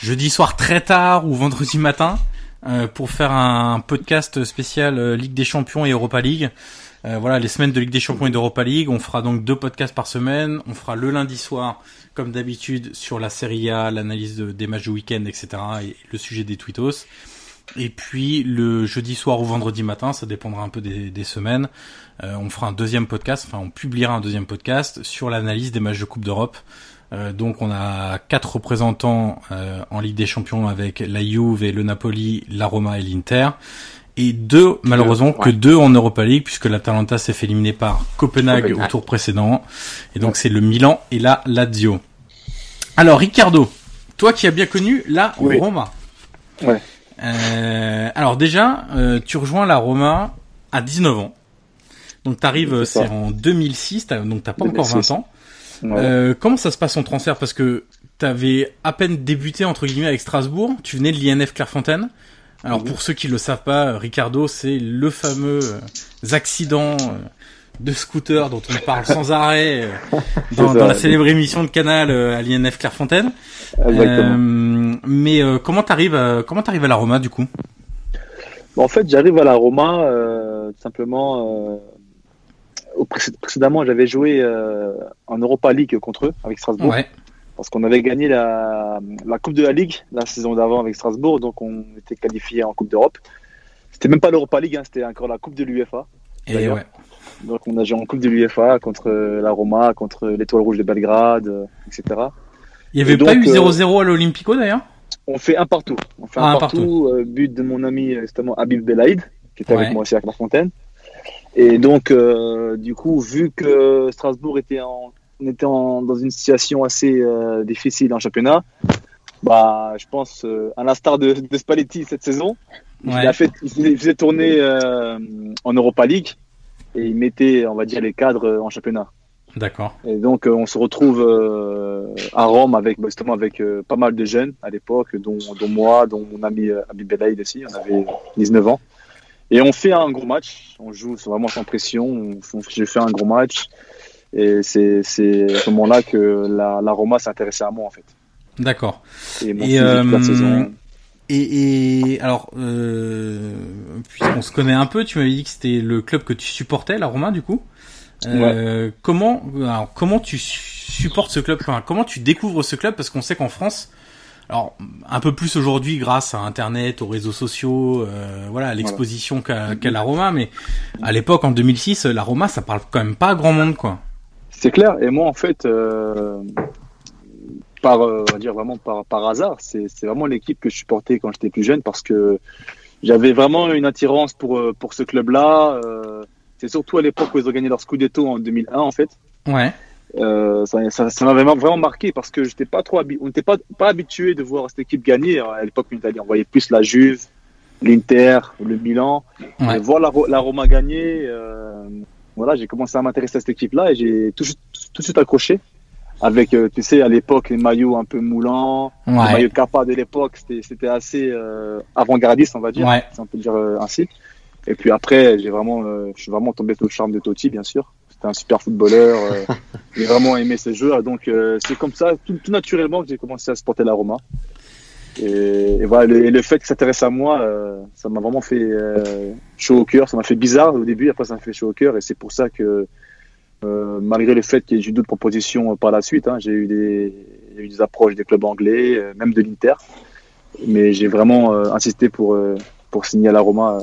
je- jeudi soir très tard ou vendredi matin euh, pour faire un podcast spécial euh, Ligue des Champions et Europa League. Euh, voilà, les semaines de Ligue des Champions et d'Europa League. On fera donc deux podcasts par semaine. On fera le lundi soir, comme d'habitude, sur la Serie A, l'analyse de- des matchs du week-end, etc. et le sujet des tweetos. Et puis le jeudi soir ou vendredi matin, ça dépendra un peu des, des semaines. euh, on fera un deuxième podcast, enfin on publiera un deuxième podcast sur l'analyse des matchs de Coupe d'Europe. Euh, donc on a quatre représentants euh, en Ligue des Champions avec la Juve et le Napoli, la Roma et l'Inter. Et deux, malheureusement, que deux en Europa League, puisque l'Atalanta s'est fait éliminer par Copenhague, Copenhague. au tour précédent. Et donc c'est le Milan et la Lazio. Alors Ricardo, toi qui as bien connu la Oui. Roma. Ouais. Euh, alors déjà, euh, tu rejoins la Roma à 19 ans. Donc t'arrives, C'est en 2006, t'as- donc t'as pas encore 2006. 20 ans. Ouais. Euh, comment ça se passe en transfert? Parce que t'avais à peine débuté entre guillemets avec Strasbourg, tu venais de l'INF Clairefontaine. Alors Mhm. pour ceux qui le savent pas, Ricardo, c'est le fameux euh, accident euh, de scooter dont on parle sans arrêt euh, dans, ça, dans la célèbre émission de Canal euh, à l'INF Clairefontaine. Euh, mais euh, comment t'arrives à, comment t'arrives à la Roma du coup? En fait, j'arrive à la Roma tout simplement. Précédemment, j'avais joué en Europa League contre eux avec Strasbourg. Ouais. parce qu'on avait gagné la, la Coupe de la Ligue la saison d'avant avec Strasbourg, donc on était qualifié en Coupe d'Europe. C'était même pas l'Europa League, hein, c'était encore la Coupe de l'UEFA. Et ouais. Donc on a joué en Coupe de l'UEFA contre la Roma, contre l'Étoile Rouge de Belgrade, euh, etc. Il y avait pas eu euh, 0-0 à l'Olympico d'ailleurs? On fait un partout. On fait Ah, un un partout, euh, but de mon ami euh, justement Habib Belaïd, qui était Ouais. avec moi aussi à Clairefontaine. Et donc, euh, du coup, vu que Strasbourg était en, était en, dans une situation assez euh, difficile en championnat, bah, je pense, euh, à l'instar de, de Spalletti cette saison, il, Ouais. a fait, il faisait- il tourner euh, en Europa League et il mettait, on va dire, les cadres euh, en championnat. D'accord. Et donc, euh, on se retrouve euh, à Rome avec bah, justement avec pas mal de jeunes à l'époque, dont, dont moi, dont mon ami Habib Belaïd aussi, on avait 19 ans. Et on fait un gros match, on joue vraiment sans pression, on, on- j'ai fait un gros match. Et c'est à ce moment-là que la, la Roma s'est intéressée à moi en fait. D'accord. Et mon Et, euh, saison. Et, et alors, euh, puisqu'on se connaît un peu, tu m'avais dit que c'était le club que tu supportais, la Roma, du coup. Euh, Comment, alors, comment tu su- supportes ce club? Enfin, Comment tu découvres ce club? Parce qu'on sait qu'en France, alors un peu plus aujourd'hui grâce à Internet, aux réseaux sociaux, euh, voilà, à l'exposition qu'a qu'a la Roma, mais à l'époque, en 2006, la Roma, ça parle quand même pas à grand monde, quoi. C'est clair. Et moi, en fait, euh, par, euh, on va dire vraiment par, par hasard, c'est c'est vraiment l'équipe que je supportais quand j'étais plus jeune parce que j'avais vraiment une attirance pour, euh, pour ce club-là. Euh, c'est surtout à l'époque où ils ont gagné leur Scudetto en 2001, en fait. Ouais. Euh, ça ça, ça m'avait vraiment marqué parce que j'étais pas trop on n'était pas, pas habitué de voir cette équipe gagner. À l'époque en Italie, on voyait plus la Juve, l'Inter, le Milan. Ouais. Et voir la, la Roma gagner, euh, voilà, j'ai commencé à m'intéresser à cette équipe-là et j'ai tout, tout de suite accroché. Avec, euh, tu sais, à l'époque, les maillots un peu moulants, les Ouais. maillots Kappa de l'époque, c'était c'était assez euh, avant-gardiste, on va dire, Ouais. si on peut dire euh, ainsi. Et puis après, j'ai vraiment, euh, je suis vraiment tombé sous le charme de Totti, bien sûr. C'était un super footballeur. euh, [laughs] j'ai vraiment aimé ce joueur. Donc euh, c'est comme ça, tout, tout naturellement, que j'ai commencé à supporter la Roma. Et, et voilà, le, et le fait que ça s'intéresse à moi, euh, ça m'a vraiment fait euh, chaud au cœur. Ça m'a fait bizarre au début, après ça m'a fait chaud au cœur. Et c'est pour ça que, euh, malgré le fait qu'il y ait eu d'autres propositions euh, par la suite, hein, j'ai eu des, eu approches des clubs anglais, euh, même de l'Inter. Mais j'ai vraiment euh, insisté pour, pour signer à la Roma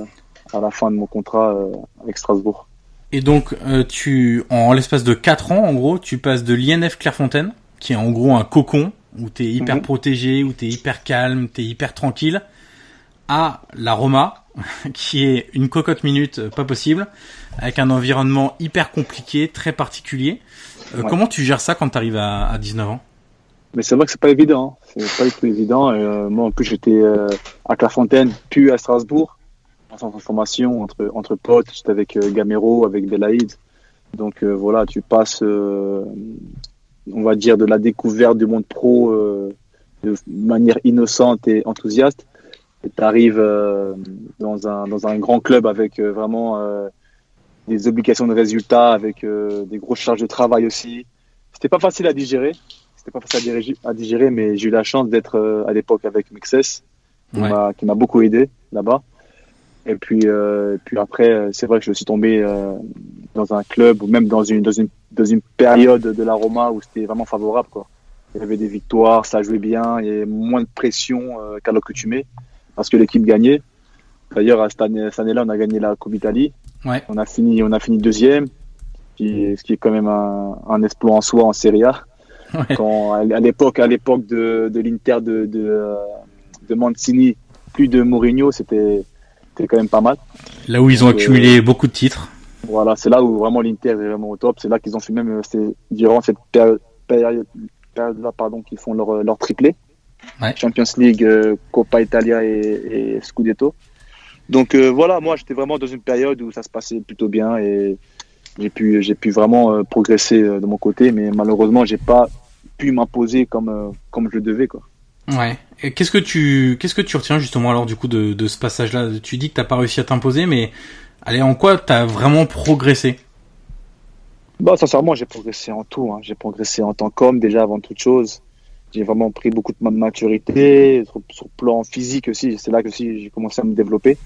à la fin de mon contrat avec Strasbourg. Et donc, tu, en l'espace de 4 ans, en gros, tu passes de l'INF Clairefontaine, qui est en gros un cocon, où t'es hyper Mhm. protégé, où t'es hyper calme, t'es hyper tranquille, à la Roma, [laughs] qui est une cocotte minute euh, pas possible, avec un environnement hyper compliqué, très particulier. Euh, Ouais. Comment tu gères ça quand tu arrives à, à 19 ans? Mais c'est vrai que c'est pas évident. hein. C'est pas du tout évident. Euh, moi, en plus, j'étais euh, à Clairefontaine, puis à Strasbourg, en centre de formation, entre, entre potes. J'étais avec Gamero, avec Belaïd. Donc voilà, tu passes, on va dire, de la découverte du monde pro de manière innocente et enthousiaste. Et tu arrives dans, un, dans un grand club avec euh, vraiment euh, des obligations de résultats, avec euh, des grosses charges de travail aussi. C'était pas facile à digérer c'était pas facile à digérer, à digérer, mais j'ai eu la chance d'être euh, à l'époque avec Mexes, qui Ouais. m'a qui m'a beaucoup aidé là-bas. Et puis euh, et puis après, euh, c'est vrai que je suis tombé euh, dans un club ou même dans une dans une dans une période de la Roma où c'était vraiment favorable quoi. Il y avait des victoires, ça jouait bien, il y avait moins de pression euh, qu'à l'accoutumée parce que l'équipe gagnait. D'ailleurs, à cette année, cette année-là, on a gagné la Coupe Italie. Ouais. On a fini, on a fini deuxième, ce qui est, ce qui est quand même un, un exploit en soi en Serie A Ouais. quand à l'époque à l'époque de, de l'Inter de, de, euh, de Mancini plus de Mourinho c'était quand même pas mal Là où ils ont Euh, accumulé beaucoup de titres. voilà c'est là où vraiment l'Inter est vraiment au top c'est là qu'ils ont fait même euh, durant cette période période, là pardon qu'ils font leur leur triplé Ouais. Champions League euh, Coppa Italia et, et Scudetto donc euh, voilà moi j'étais vraiment dans une période où ça se passait plutôt bien et j'ai pu j'ai pu vraiment euh, progresser euh, de mon côté mais malheureusement j'ai pas pu m'imposer comme comme je le devais quoi Ouais. Et qu'est-ce que tu qu'est-ce que tu retiens justement alors du coup de, de ce passage-là? Tu dis que t'as pas réussi à t'imposer, mais allez, en quoi t'as vraiment progressé? Bah, sincèrement, j'ai progressé en tout. hein. J'ai progressé en tant qu'homme, déjà avant toute chose. J'ai vraiment pris beaucoup de ma- maturité, sur, sur le plan physique aussi. C'est là que aussi j'ai commencé à me développer.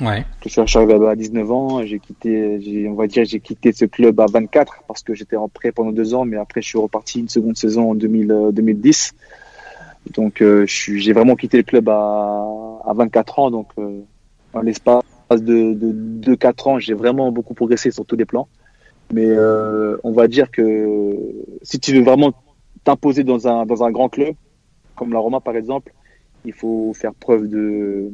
Ouais. Je suis arrivé à 19 ans, j'ai quitté, on va dire, j'ai quitté ce club à 24 parce que j'étais en prêt pendant deux ans, mais après je suis reparti une seconde saison en 2000, euh, 2010. Donc, euh, j'ai vraiment quitté le club à, à 24 ans. Donc, euh, en l'espace de, de, de 4 ans, j'ai vraiment beaucoup progressé sur tous les plans. Mais euh, on va dire que si tu veux vraiment t'imposer dans un, dans un grand club, comme la Roma par exemple, il faut faire preuve de,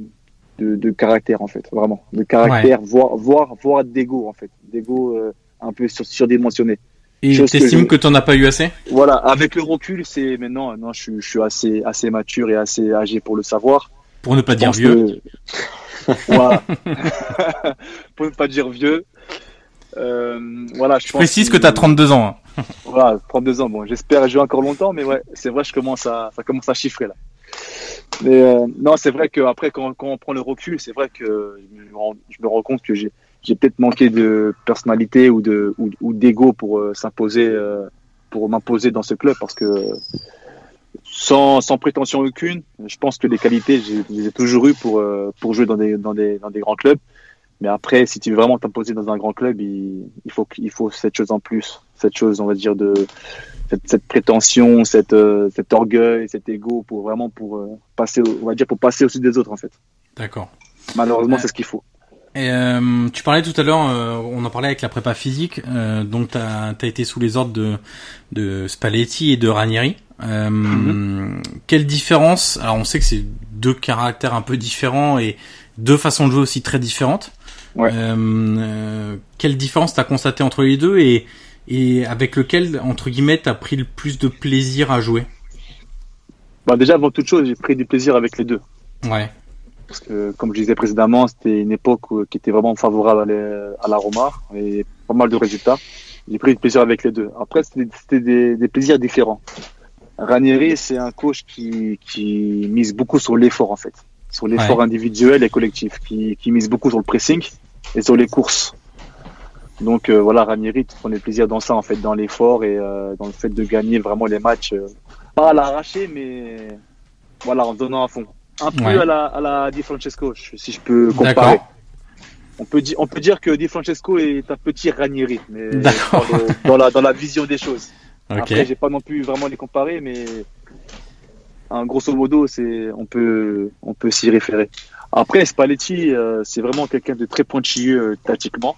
de, de caractère en fait, vraiment. De caractère, voire, voire, voire d'ego en fait. D'ego euh, un peu sur, surdimensionné. Et que t'estimes je- que t'en as pas eu assez? Voilà, avec le recul, c'est maintenant, non, je, suis- je suis assez, assez mature et assez âgé pour le savoir. Pour ne pas dire vieux. que- [laughs] voilà. [laughs] pour ne pas dire vieux. Euh, voilà, je précise que t'as 32 ans. hein. [laughs] Voilà, 32 ans. Bon, j'espère jouer encore longtemps, mais ouais, c'est vrai, je commence à, ça commence à chiffrer là. Mais euh, non, c'est vrai qu'après, quand, quand on prend le recul, c'est vrai que je me rends, je me rends compte que j'ai, peut-être manqué de personnalité ou de ou, ou d'ego pour euh, s'imposer, pour m'imposer dans ce club, parce que sans, sans prétention aucune, je pense que les qualités, je les ai toujours eues pour pour jouer dans des dans des dans des grands clubs. Mais après, si tu veux vraiment t'imposer dans un grand club, il, il faut qu'il faut cette chose en plus, cette chose, on va dire de cette, cette prétention, cette, euh, cet orgueil, cet ego pour vraiment pour euh, passer, on va dire pour passer au-dessus des autres en fait. D'accord. Malheureusement, Ouais. c'est ce qu'il faut. Et, euh, tu parlais tout à l'heure, euh, on en parlait avec la prépa physique, euh, donc t'as as été sous les ordres de, de Spalletti et de Ranieri. Euh, Mhm. Quelle différence Alors on sait que c'est deux caractères un peu différents et deux façons de jouer aussi très différentes. Ouais. Euh, euh, quelle différence t'as constaté entre les deux et, et avec lequel entre guillemets t'as pris le plus de plaisir à jouer? Bah, déjà avant toute chose, j'ai pris du plaisir avec les deux. Ouais. Parce que, comme je disais précédemment, c'était une époque où- qui était vraiment favorable à, la Roma et pas mal de résultats. J'ai pris du plaisir avec les deux. Après, c'était c'était des, des plaisirs différents. Ranieri, c'est un coach qui, qui mise beaucoup sur l'effort, en fait. Sur l'effort Ouais. individuel et collectif, qui, qui mise beaucoup sur le pressing et sur les courses. Donc euh, voilà, Ranieri, tu prenais plaisir dans ça, en fait, dans l'effort et euh, dans le fait de gagner vraiment les matchs, euh, pas à l'arracher, mais voilà, en donnant à fond. Un peu Ouais. à la, à la Di Francesco, si je peux comparer. On peut, dire, on peut dire que Di Francesco est un petit Ranieri, mais dans, D'accord. le- dans la, dans la vision des choses. [laughs] Ok. Après, j'ai pas non plus vraiment les comparer, mais un grosso modo, c'est on peut on peut s'y référer. Après, Spalletti, euh, c'est vraiment quelqu'un de très pointilleux euh, tactiquement,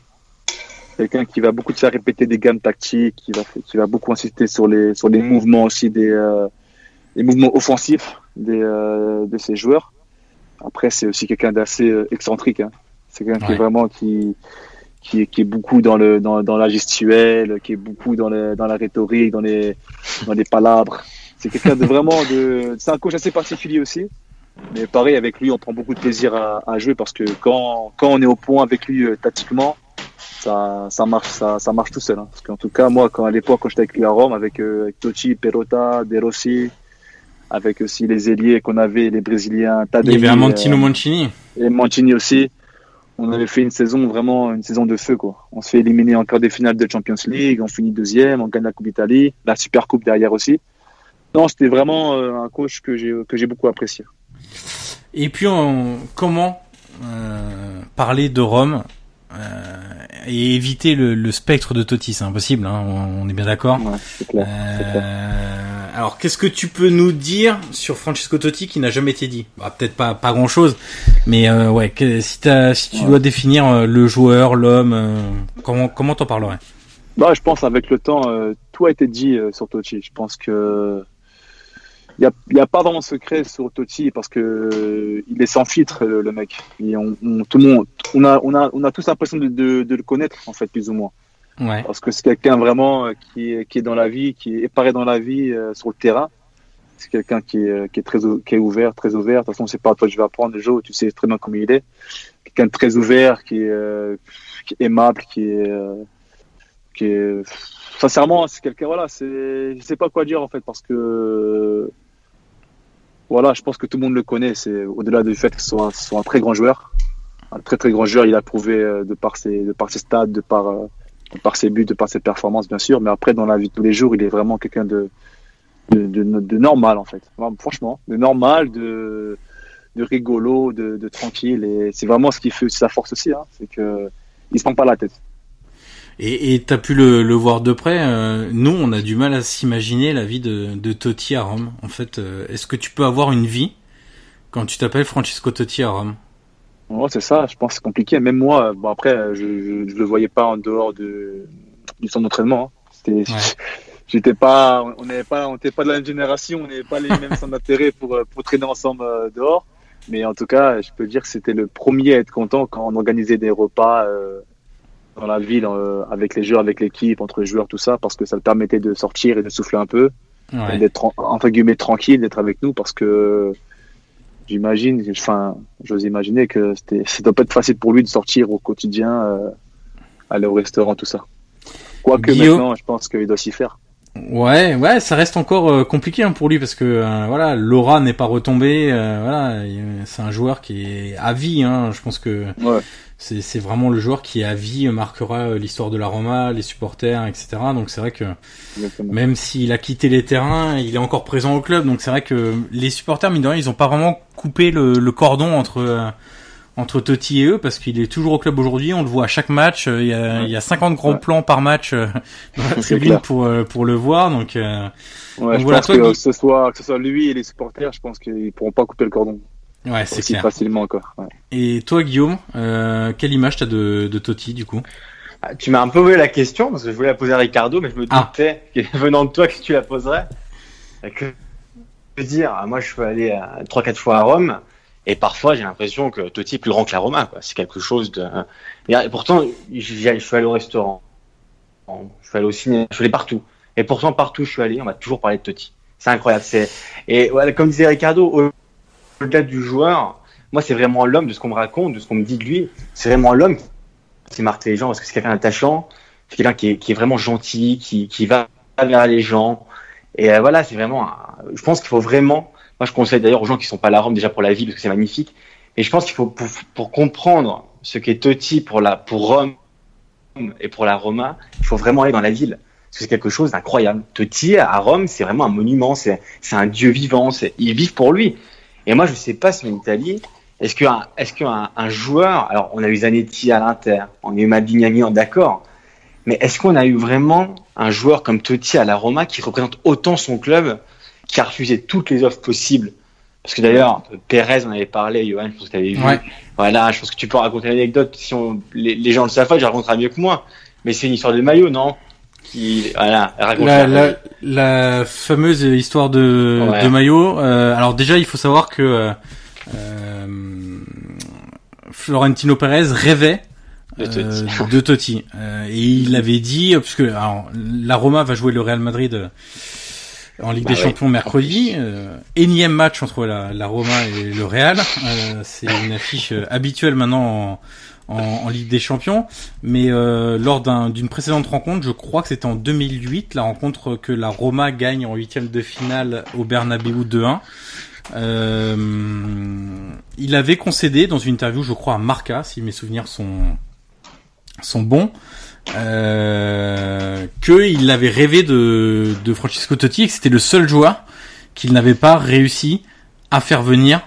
quelqu'un qui va beaucoup te faire répéter des gammes tactiques, qui va qui va beaucoup insister sur les sur les mouvements aussi des euh, les mouvements offensifs des euh, de ses joueurs. Après, c'est aussi quelqu'un d'assez euh, excentrique. Hein. C'est quelqu'un qui est vraiment qui, qui, est- qui est beaucoup dans le dans, dans la gestuelle, qui est beaucoup dans le, dans la rhétorique, dans les dans les palabres. C'est quelqu'un de vraiment de. C'est un coach assez particulier aussi. Mais pareil, avec lui, on prend beaucoup de plaisir à, à jouer parce que quand, quand on est au point avec lui euh, tactiquement, ça, ça marche, ça, ça marche tout seul. hein. Parce qu'en tout cas, moi, quand à l'époque, quand j'étais avec lui à Rome, avec, euh, avec Totti, Perota, De Rossi, avec aussi les ailiers qu'on avait, les Brésiliens, Il Tadei, y avait un Mantino euh, Mancini. et Mancini aussi. On avait fait une saison vraiment une saison de feu quoi. On se fait éliminer en quart des finales de Champions League, on finit deuxième, on gagne la Coupe d'Italie, la Super Coupe derrière aussi. Non, c'était vraiment euh, un coach que j'ai que j'ai beaucoup apprécié. Et puis, on- comment euh, parler de Rome euh, et éviter le, le spectre de Totti? C'est impossible, hein, on, on est bien d'accord. Ouais. Euh, alors, qu'est-ce que tu peux nous dire sur Francesco Totti qui n'a jamais été dit? Bah, Peut-être pas pas grand chose, mais ouais, que, si, si tu dois définir le joueur, l'homme, comment comment t'en parlerais? Bah, je pense avec le temps, tout a été dit sur Totti. Je pense que il y a, y a pas vraiment de secret sur Totti parce que euh, il est sans filtre le, le mec. Et on, on- tout le monde, on a on a on a tous l'impression de, de, de le connaître en fait plus ou moins. Ouais. parce que c'est quelqu'un vraiment euh, qui est, qui est dans la vie, qui est éparé dans la vie euh, sur le terrain. C'est quelqu'un qui est, qui est très qui est ouvert, très ouvert. De toute façon, c'est pas à toi que je vais apprendre jeu, tu sais très bien comment il est. Quelqu'un de très ouvert, qui est, euh, qui est aimable, qui est, euh, qui est, sincèrement, c'est quelqu'un, voilà, c'est, je sais pas quoi dire en fait, parce que, voilà, je pense que tout le monde le connaît. C'est au-delà du fait que ce soit, un- ce soit un très grand joueur, un très très grand joueur. Il a prouvé euh, de par ses, de par ses stades, de par euh, par ses buts, de par ses performances, bien sûr. Mais après, dans la vie de tous les jours, il est vraiment quelqu'un de, de, de, de normal, en fait. Franchement, de normal, de, de rigolo, de, de tranquille. Et c'est vraiment ce qui fait sa force aussi. Hein, c'est que il se prend pas la tête. Et t'as pu le, le voir de près. euh, nous, on a du mal à s'imaginer la vie de, de Totti à Rome. En fait, euh, est-ce que tu peux avoir une vie quand tu t'appelles Francesco Totti à Rome? Ouais, c'est ça, je pense que c'est compliqué. Même moi, bon après, je, je, je le voyais pas en dehors de, du centre d'entraînement. hein. Ouais. [laughs] j'étais pas, on n'avait pas, on n'était pas de la même génération, on n'avait pas les mêmes centres d'intérêt pour, euh, pour traîner ensemble euh, dehors. Mais en tout cas, je peux dire que c'était le premier à être content quand on organisait des repas euh, dans la ville euh, avec les joueurs, avec l'équipe, entre les joueurs, tout ça, parce que ça le permettait de sortir et de souffler un peu, et Ouais. d'être en- entre guillemets tranquille, d'être avec nous, parce que j'imagine, enfin, j'ose imaginer que c'était, ça doit pas être facile pour lui de sortir au quotidien, euh, aller au restaurant, tout ça. Quoique Guillaume maintenant, je pense qu'il doit s'y faire. Ouais, ouais, ça reste encore euh, compliqué hein, pour lui parce que euh, voilà, Laura n'est pas retombée. euh, voilà, il- c'est un joueur qui est à vie. Hein, je pense que Ouais. C'est vraiment le joueur qui à vie marquera euh, l'histoire de la Roma, les supporters, etc. Donc c'est vrai que Exactement. même s'il a quitté les terrains, il est encore présent au club. Donc c'est vrai que les supporters, mine de rien, ils ont pas vraiment coupé le, le cordon entre euh, entre Totti et eux parce qu'il est toujours au club aujourd'hui. On le voit à chaque match. euh, Il y a, il y a 50 gros Ouais. plans par match dans la [laughs] tribune pour pour le voir. Donc euh, Ouais, Donc je voilà, pense toi, que, que ce soit, que ce soit lui et les supporters, je pense qu'ils pourront pas couper le cordon ouais, c'est clair. facilement, quoi. Ouais. Et toi, Guillaume, euh, quelle image t'as de, de Totti du coup? Ah, Tu m'as un peu volé la question parce que je voulais la poser à Ricardo, mais je me Ah. doutais que [laughs] venant de toi que tu la poserais. Que je veux dire, moi je suis allé euh, trois quatre fois à Rome et parfois j'ai l'impression que Totti est plus grand que la Roma. quoi. C'est quelque chose de. Et pourtant, je suis allé au restaurant, je suis allé au cinéma, je suis allé partout. Et pourtant partout où je suis allé, on m'a toujours parlé de Totti. C'est incroyable. C'est et voilà, comme disait Ricardo, au- au-delà du joueur, moi c'est vraiment l'homme de ce qu'on me raconte, de ce qu'on me dit de lui. C'est vraiment l'homme qui marque les gens parce que c'est quelqu'un d'attachant, c'est quelqu'un qui est, vraiment gentil, qui, va vers les gens. Et euh, voilà, c'est vraiment. je pense qu'il faut vraiment. Moi, je conseille d'ailleurs aux gens qui sont pas à la Rome déjà pour la vie parce que c'est magnifique. Et je pense qu'il faut pour, comprendre ce qu'est Totti pour la pour Rome et pour la Roma, il faut vraiment aller dans la ville. Parce que c'est quelque chose d'incroyable. Totti à Rome, c'est vraiment un monument, c'est un dieu vivant, ils vivent pour lui. Et moi, je sais pas si en Italie, est-ce qu'un est-ce qu'un un joueur, alors on a eu Zanetti à l'Inter, on a eu Maldini, d'accord, mais est-ce qu'on a eu vraiment un joueur comme Totti à la Roma qui représente autant son club, qui a refusé toutes les offres possibles? Parce que d'ailleurs, Pérez, on avait parlé, Johan, je pense que tu avais vu. Ouais. Voilà, je pense que tu peux raconter l'anecdote si on, les, les gens le savent pas, je raconterai mieux que moi. Mais c'est une histoire de maillot, non? Qui, voilà, raconte la, la, la fameuse histoire de, Ouais. de maillot. euh, alors déjà, il faut savoir que euh, euh, Florentino Pérez rêvait De euh, Totti. [laughs] de Totti. Euh, et il avait dit, puisque alors, la Roma va jouer le Real Madrid euh, en Ligue Bah des ouais, Champions mercredi. Euh, énième match entre la, la Roma et le Real. Euh, c'est une affiche habituelle maintenant en, en, Ligue des Champions. Mais euh, lors d'un- d'une précédente rencontre, je crois que c'était en 2008, la rencontre que la Roma gagne en huitième de finale au Bernabeu 2-1. Euh, il avait concédé dans une interview, je crois, à Marca, si mes souvenirs sont sont bons, euh, qu'il avait rêvé de, de Francesco Totti et que c'était le seul joueur qu'il n'avait pas réussi à faire venir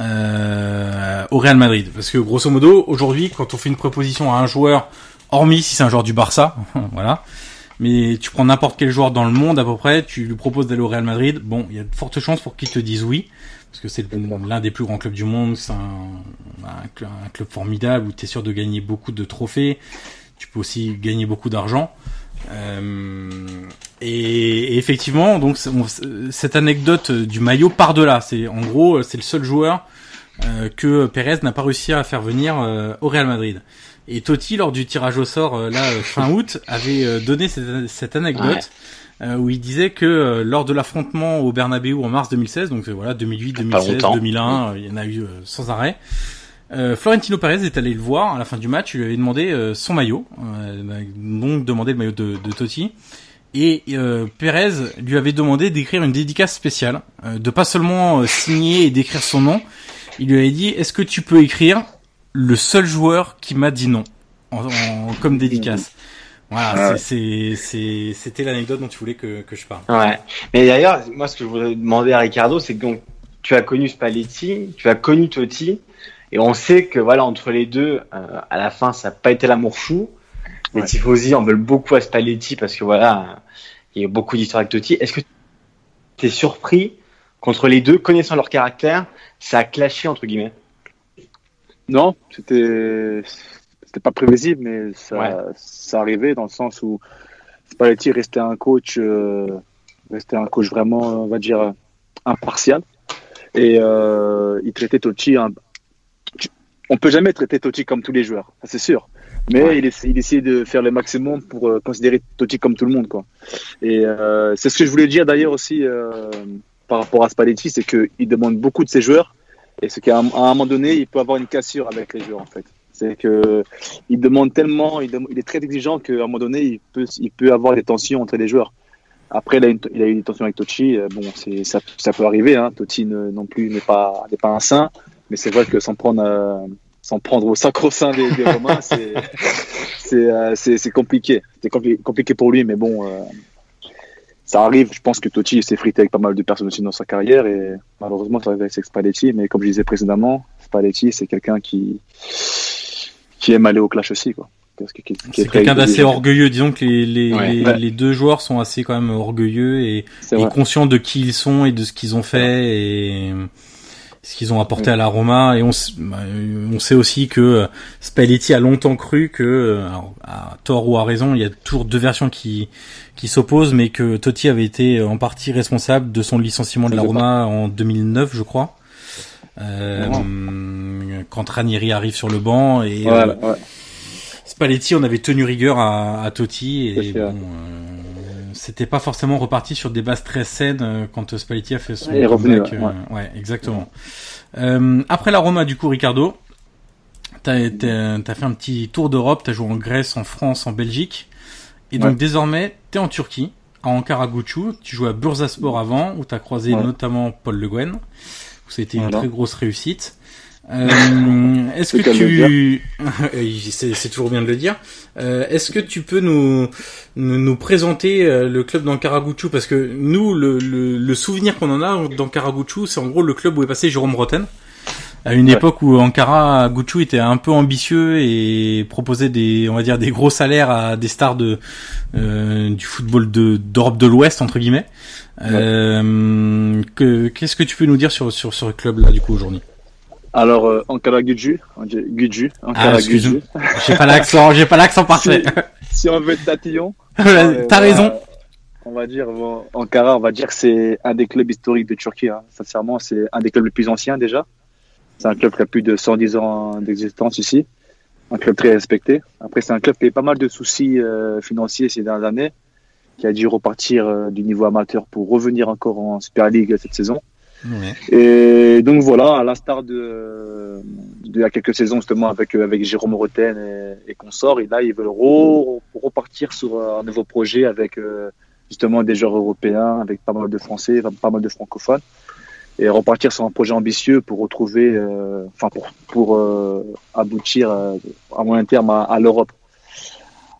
euh, au Real Madrid. Parce que grosso modo, aujourd'hui, quand on fait une proposition à un joueur, hormis si c'est un joueur du Barça, [laughs] voilà, mais tu prends n'importe quel joueur dans le monde à peu près, tu lui proposes d'aller au Real Madrid, bon, il y a de fortes chances pour qu'il te dise oui, parce que c'est l'un des plus grands clubs du monde, c'est un, un club formidable où tu es sûr de gagner beaucoup de trophées, tu peux aussi gagner beaucoup d'argent. Euh, et, et effectivement, donc on- cette anecdote du maillot part de là. C'est en gros, c'est le seul joueur euh, que Pérez n'a pas réussi à faire venir euh, au Real Madrid. Et Totti, lors du tirage au sort euh, là fin août, avait donné cette, cette anecdote où il disait que lors de l'affrontement au Bernabeu en mars 2016, donc voilà 2008, Pas 2016, longtemps. 2001, euh, il y en a eu sans arrêt. Euh, Florentino Pérez est allé le voir à la fin du match, il lui avait demandé euh, son maillot, euh, donc demandé le maillot de, de Totti. Et euh, Pérez lui avait demandé d'écrire une dédicace spéciale, euh, de pas seulement signer et d'écrire son nom. Il lui avait dit est-ce que tu peux écrire le seul joueur qui m'a dit non en, en- comme dédicace? Voilà, Ah ouais. c'est- c'était l'anecdote dont tu voulais que, que je parle. Ouais. Mais d'ailleurs, moi, ce que je voudrais demander à Ricardo, c'est que donc, tu as connu Spalletti, tu as connu Totti, et on sait que voilà, entre les deux, euh, à la fin, ça n'a pas été l'amour fou. Les Ouais. tifosi en veulent beaucoup à Spalletti parce que voilà, il y a beaucoup d'histoires avec Totti. Est-ce que tu es surpris qu'entre les deux, connaissant leur caractère, ça a clashé entre guillemets? Non, c'était c'était pas prévisible, mais ça, Ouais. ça arrivait dans le sens où Spalletti restait un coach, euh, restait un coach vraiment, on va dire, impartial. Et euh, il traitait Totti. Un... On peut jamais traiter Totti comme tous les joueurs, c'est sûr. Mais Ouais. il, essa- il essayait de faire le maximum pour euh, considérer Totti comme tout le monde, quoi. Et euh, c'est ce que je voulais dire d'ailleurs aussi euh, par rapport à Spalletti, c'est qu'il demande beaucoup de ses joueurs et c'est qu'à un, à un moment donné, il peut avoir une cassure avec les joueurs, en fait. C'est que il demande tellement, il, dem- il est très exigeant qu'à un moment donné, il peut, il peut avoir des tensions entre les joueurs. Après, il a, une- il a eu des tensions avec Totti. euh, Bon, ça, ça peut arriver. Hein. Totti ne- non plus n'est pas, n'est pas un saint, mais c'est vrai que s'en prendre, euh, s'en prendre au sacro-saint des, des Romains, c'est, [laughs] c'est, euh, c'est, c'est compliqué. C'est compli- compliqué pour lui, mais bon, euh, ça arrive. Je pense que Totti s'est frité avec pas mal de personnes aussi dans sa carrière et malheureusement, ça arrive avec Spalletti. Mais comme je disais précédemment, Spalletti, c'est quelqu'un qui, qui aime aller au clash aussi, quoi. Qui- qui C'est quelqu'un d'assez orgueilleux. Disons que les, les, Ouais. les, Ouais. les deux joueurs sont assez quand même orgueilleux et, et conscients de qui ils sont et de ce qu'ils ont fait et ce qu'ils ont apporté à la Roma. Et on, bah, euh, on sait aussi que euh, Spalletti a longtemps cru que, euh, alors, à tort ou à raison, il y a toujours deux versions qui qui s'opposent, mais que Totti avait été en partie responsable de son licenciement de la. Roma en 2009, je crois. Euh, quand Ranieri arrive sur le banc et euh, ouais. Spalletti, on avait tenu rigueur à, à Totti et bon, euh, c'était pas forcément reparti sur des bases très saines euh, quand Spalletti a fait son est revenu, ouais, euh, ouais, exactement. Euh, après la Roma, du coup, Ricardo, t'as fait un petit tour d'Europe, t'as joué en Grèce, en France, en Belgique, et donc Ouais. désormais t'es en Turquie, à Ankara Gucu. Tu jouais à Bursaspor avant, où t'as croisé Ouais. notamment Paul Le Guen, où c'était une Voilà. très grosse réussite. Euh, est-ce que tu, [laughs] c'est toujours bien de le dire. Euh, est-ce que tu peux nous nous, nous présenter euh, le club d'Ankara Gucu parce que nous le, le, le souvenir qu'on en a d'Ankara Gucu, c'est en gros le club où est passé Jérôme Roten à une Ouais. époque où Ankara Gucu était un peu ambitieux et proposait des on va dire des gros salaires à des stars de euh, du football de d'Europe de l'Ouest entre guillemets. Euh, que qu'est-ce que tu peux nous dire sur sur ce club là du coup aujourd'hui? Alors, euh, Ankara Guju, Guju, Ah, Ankara excuse-moi. Guju. J'ai pas l'accent, j'ai pas l'accent parfait. Si on veut être tatillon, [laughs] T'as euh, raison. On va dire, bon, Ankara, on va dire que c'est un des clubs historiques de Turquie. Hein. Sincèrement, c'est un des clubs les plus anciens déjà. C'est un club qui a plus de 110 ans d'existence ici. Un club très respecté. Après, c'est un club qui a eu pas mal de soucis euh, financiers ces dernières années, qui a dû repartir euh, du niveau amateur pour revenir encore en Super League cette saison. Et donc voilà, à l'instar de, de il y a quelques saisons justement avec avec Jérôme Roten et, et consorts, et là ils veulent re- repartir sur un nouveau projet avec euh, justement des joueurs européens, avec pas mal de Français, pas mal de francophones, et repartir sur un projet ambitieux pour retrouver, euh, enfin pour pour euh, aboutir euh, à moyen terme à, l'Europe.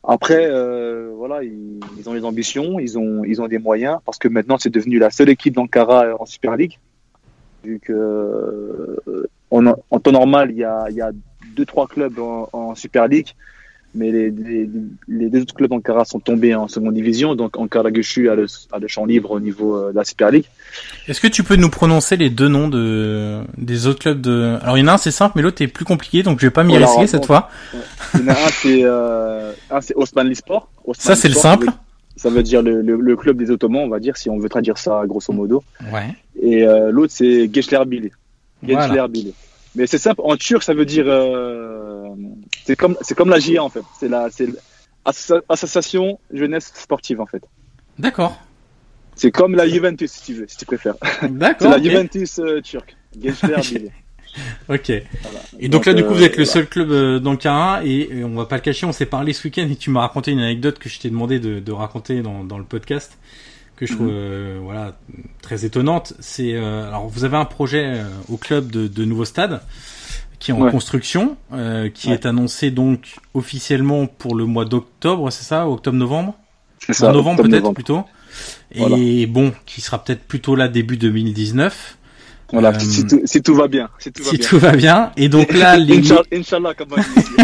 Après, euh, voilà, ils, ont les ambitions, ils ont, ils ont des moyens, parce que maintenant c'est devenu la seule équipe d'Ankara en Super League. Vu que euh, en, en temps normal, il y a, il y a deux, trois clubs en, en Super League, mais les, les, les deux autres clubs d'Ankara sont tombés en seconde division, donc Ankara Gushu a le, a le champ libre au niveau euh, de la Super League. Est-ce que tu peux nous prononcer les deux noms de des autres clubs de Alors il y en a un c'est simple mais l'autre est plus compliqué donc je vais pas m'y risquer cette fois. Il y en a un, c'est euh, un, c'est Osmanli Sport. Ça, c'est le simple. Ça veut dire le, le, le club des Ottomans, on va dire, si on veut traduire ça grosso modo. Ouais. Et euh, l'autre, c'est Gençlerbili. Voilà. Mais c'est simple, en turc, ça veut dire. euh, c'est comme, c'est comme la JA en fait. C'est la, c'est l'association jeunesse sportive en fait. D'accord. C'est comme la Juventus si tu veux, si tu préfères. c'est D'accord. la ok. Juventus euh, turque. [laughs] [laughs] Ok. Et donc, Donc, là, du coup, euh, vous êtes le voilà. seul club euh, d'Ankara et, et on va pas le cacher, on s'est parlé ce week-end et tu m'as raconté une anecdote que je t'ai demandé de, de raconter dans, dans le podcast que je trouve Mhm. euh, voilà très étonnante. C'est euh, alors vous avez un projet euh, au club de, de nouveau stade qui est en Ouais. construction, euh, qui Ouais. est annoncé donc officiellement pour le mois d'octobre, c'est ça, octobre-novembre, C'est ça. en novembre peut-être plutôt. Et Voilà. bon, qui sera peut-être plutôt là début 2019. Voilà, Euh, si, tout, si tout va bien. Si tout va si bien. tout va bien. Et donc là, [laughs] les, Inch'Allah, Inch'Allah, comme on dit.